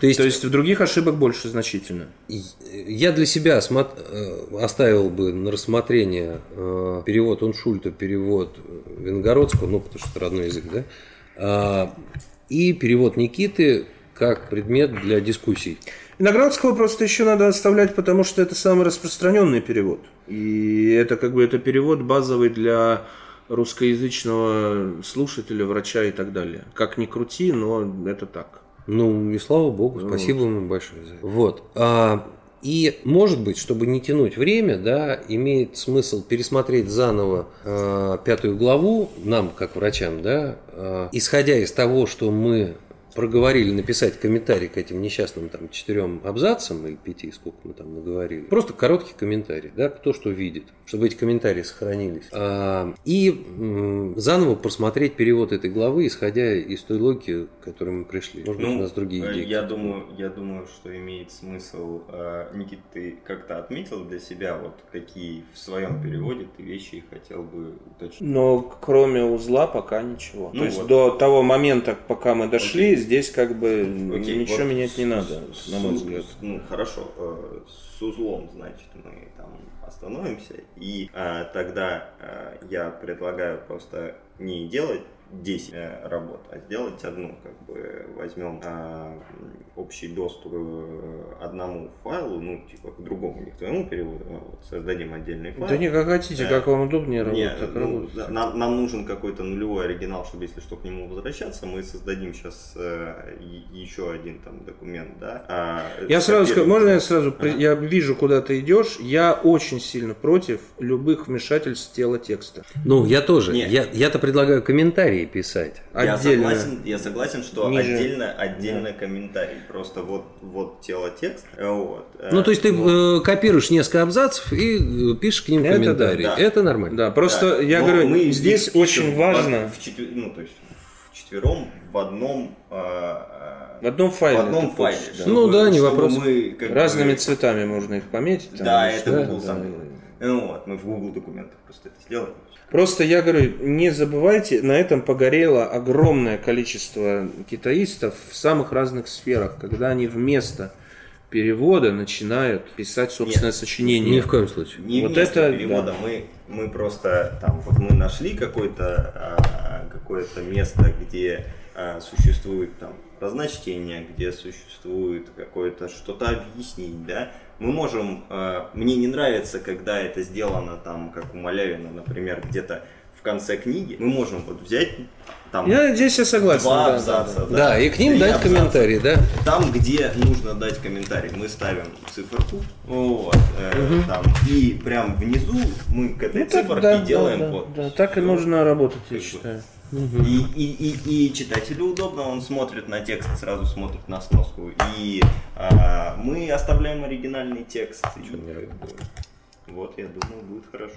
То есть, То есть в других ошибок больше значительно. и- я для себя осмо- э, оставил бы на рассмотрение э, перевод Уншульта, перевод Венгородского, ну, потому что это родной язык, да, а, и перевод Никиты как предмет для дискуссий. Виноградского просто еще надо оставлять, потому что это самый распространенный перевод. И это как бы это перевод базовый для русскоязычного слушателя, врача и так далее. Как ни крути, но это так. Ну, и слава богу, спасибо вам большое за это. Вот. А, и, может быть, чтобы не тянуть время, да, имеет смысл пересмотреть заново а, пятую главу, нам, как врачам, да, а, исходя из того, что мы проговорили написать комментарий к этим несчастным там четырем абзацам или пяти, сколько мы там наговорили. Просто короткий комментарий, да, кто что видит, чтобы эти комментарии сохранились. А, и м, заново просмотреть перевод этой главы, исходя из той логики, к которой мы пришли. Может быть, у нас другие э, идеи. Я думаю, я думаю, что имеет смысл. э, Никит, ты как-то отметил для себя, вот какие в своем переводе ты вещи хотел бы уточнить? Но кроме узла пока ничего. Ну То есть вот. до того момента, пока мы дошли, здесь как бы Окей, ничего вот менять не с- надо, с- на мой с- взгляд. Ну, хорошо. э, С узлом, значит, мы там остановимся. И э, тогда э, я предлагаю просто не делать 10 э, работ, а сделать одну. Как бы возьмем э, общий доступ э, одному файлу, ну, типа к другому, не к твоему переводу, а вот создадим отдельный файл. Да не, как хотите, Да. как вам удобнее Не, работать, так ну, да, нам, нам нужен какой-то нулевой оригинал, чтобы если что к нему возвращаться, мы создадим сейчас еще один там документ, да. А, Я сразу скажу, можно я сразу, при- Ага. я вижу, куда ты идешь, я очень сильно против любых вмешательств в тело текста. Ну, я тоже. Нет. Я, я-то предлагаю комментарии писать. Я Отдельно. согласен, я согласен, что Ниже. отдельно, отдельно комментарий. Просто вот, вот тело текст. Вот, э, Ну, то есть ты но- э, копируешь несколько абзацев и э, пишешь к ним Это комментарии. да, да. Это нормально. Да, просто Да, я но говорю, мы здесь очень важно в четвер- ну, то есть в четвером в одном а, в одном файле. в одном файле. хочешь, да. Ну да, не вопрос. мы как бы- Разными цветами можно их пометить. там, Да, это что-то, Google да. сам делает. Ну вот, мы в Google документах просто это сделаем. Просто я говорю, не забывайте, на этом погорело огромное количество китаистов в самых разных сферах, когда они вместо перевода начинают писать собственное Нет, сочинение. Ни в коем случае. Не Вот это, перевода, да. мы, мы просто там, вот мы нашли какое-то а, какое-то место, где а, существует там разночтение, где существует какое-то что-то объяснить, да. Мы можем, а, мне не нравится, когда это сделано там, как у Малявина, например, где-то в конце книги. Мы можем вот взять там Я здесь я согласен. два да, да, абзаца, да. Да, и к ним дать абзаца. комментарий, да. Там, где нужно дать комментарий, мы ставим циферку, вот, э, там, и прям внизу мы к этой Ну, так, циферке да, делаем да, да, подпись. да, так и Всё. нужно работать, я Как И, и, и, и читателю удобно, он смотрит на текст, сразу смотрит на сноску. И а, мы оставляем оригинальный текст. И Вот, я думаю, будет хорошо.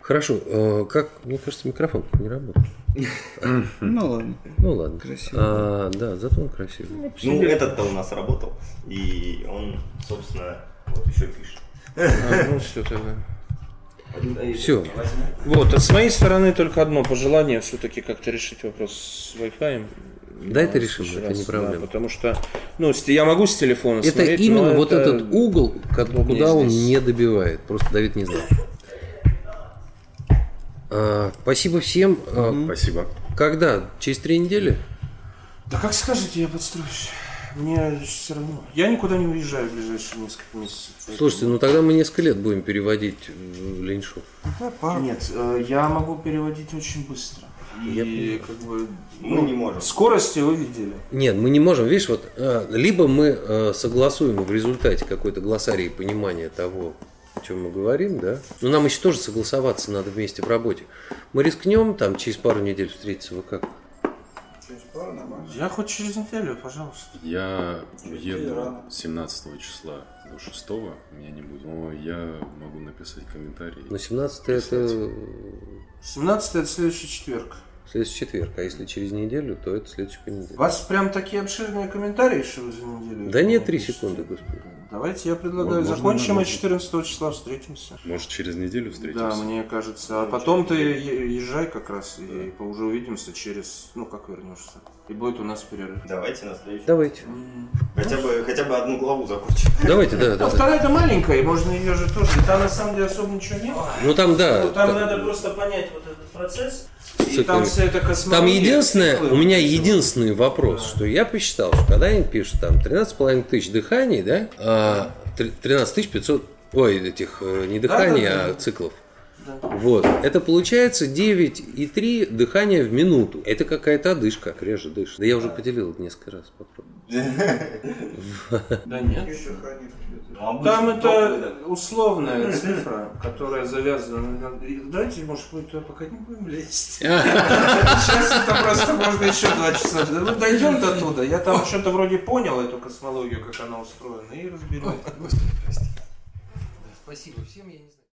Хорошо. э, Как, мне кажется, микрофон не работает. Ну ладно. Ну ладно. Красиво. А, да, зато он красивый. Ну, этот-то у нас работал, и он, собственно, вот еще пишет. А, ну все тогда. Всё. Вот, а с моей стороны только одно пожелание все-таки как-то решить вопрос с Wi-Fi. Да, это решим, это раз, не проблема. да, потому что, ну, я могу с телефона Это смотреть, именно но вот это этот угол, куда он здесь. не добивает. Просто Давид не знал. А, спасибо всем. А, Спасибо. Когда? Через три недели? Да как скажете, я подстроюсь. Мне все равно. Я никуда не уезжаю в ближайшие несколько месяцев. Слушайте, ну тогда мы несколько лет будем переводить э, Леньшов. Нет, э, я могу переводить очень быстро. И как бы... Мы не можем. Скорости вы видели. Нет, мы не можем, видишь, вот э, либо мы э, согласуем в результате какой-то глоссарий понимания того, о чем мы говорим, да. Но нам еще тоже согласоваться надо вместе в работе. Мы рискнем там через пару недель встретиться, вы как? Я хоть через неделю, пожалуйста. Я уеду 17 числа до 6 меня не будет. Но я могу написать комментарий. Ну, 17 это... 17 это следующий четверг. Следующий четверг. А если через неделю, то это следующий У понедельник. вас прям такие обширные комментарии, что вы за неделю? Да нет, три секунды, господи. Давайте я предлагаю, Можно закончим и нормально. 14 числа встретимся. Может, через неделю встретимся? Да, мне кажется. А потом ты езжай как раз и по- уже увидимся через, ну как вернешься. И будет у нас перерыв. Давайте на следующий. Давайте. Хотя бы, хотя бы одну главу закончим. Давайте, да, А да. да. вторая-то маленькая, и можно ее же тоже. И там на самом деле особо ничего нет. Ну там, да. Ну, там та- надо просто понять вот этот процесс. И циклами. там вся эта Там единственное, циклы, у меня единственный вопрос, что я посчитал, что когда они пишут там 13,5 тысяч дыханий, да, а, три- 13 тысяч 500, ой, этих э, не дыханий, Да-да-да. а циклов. Да. Вот. Это получается 9,3 дыхания в минуту. Это какая-то одышка, как реже дышит. Да я уже поделил это несколько раз. попробуй. Да нет. Ну, Там обычно долго, это условная цифра, которая завязана на... Давайте, может, мы туда пока не будем лезть. Сейчас это просто можно еще два часа. Мы дойдем до туда. Я там что-то вроде понял эту космологию, как она устроена, и разберем. Спасибо всем, я не знаю.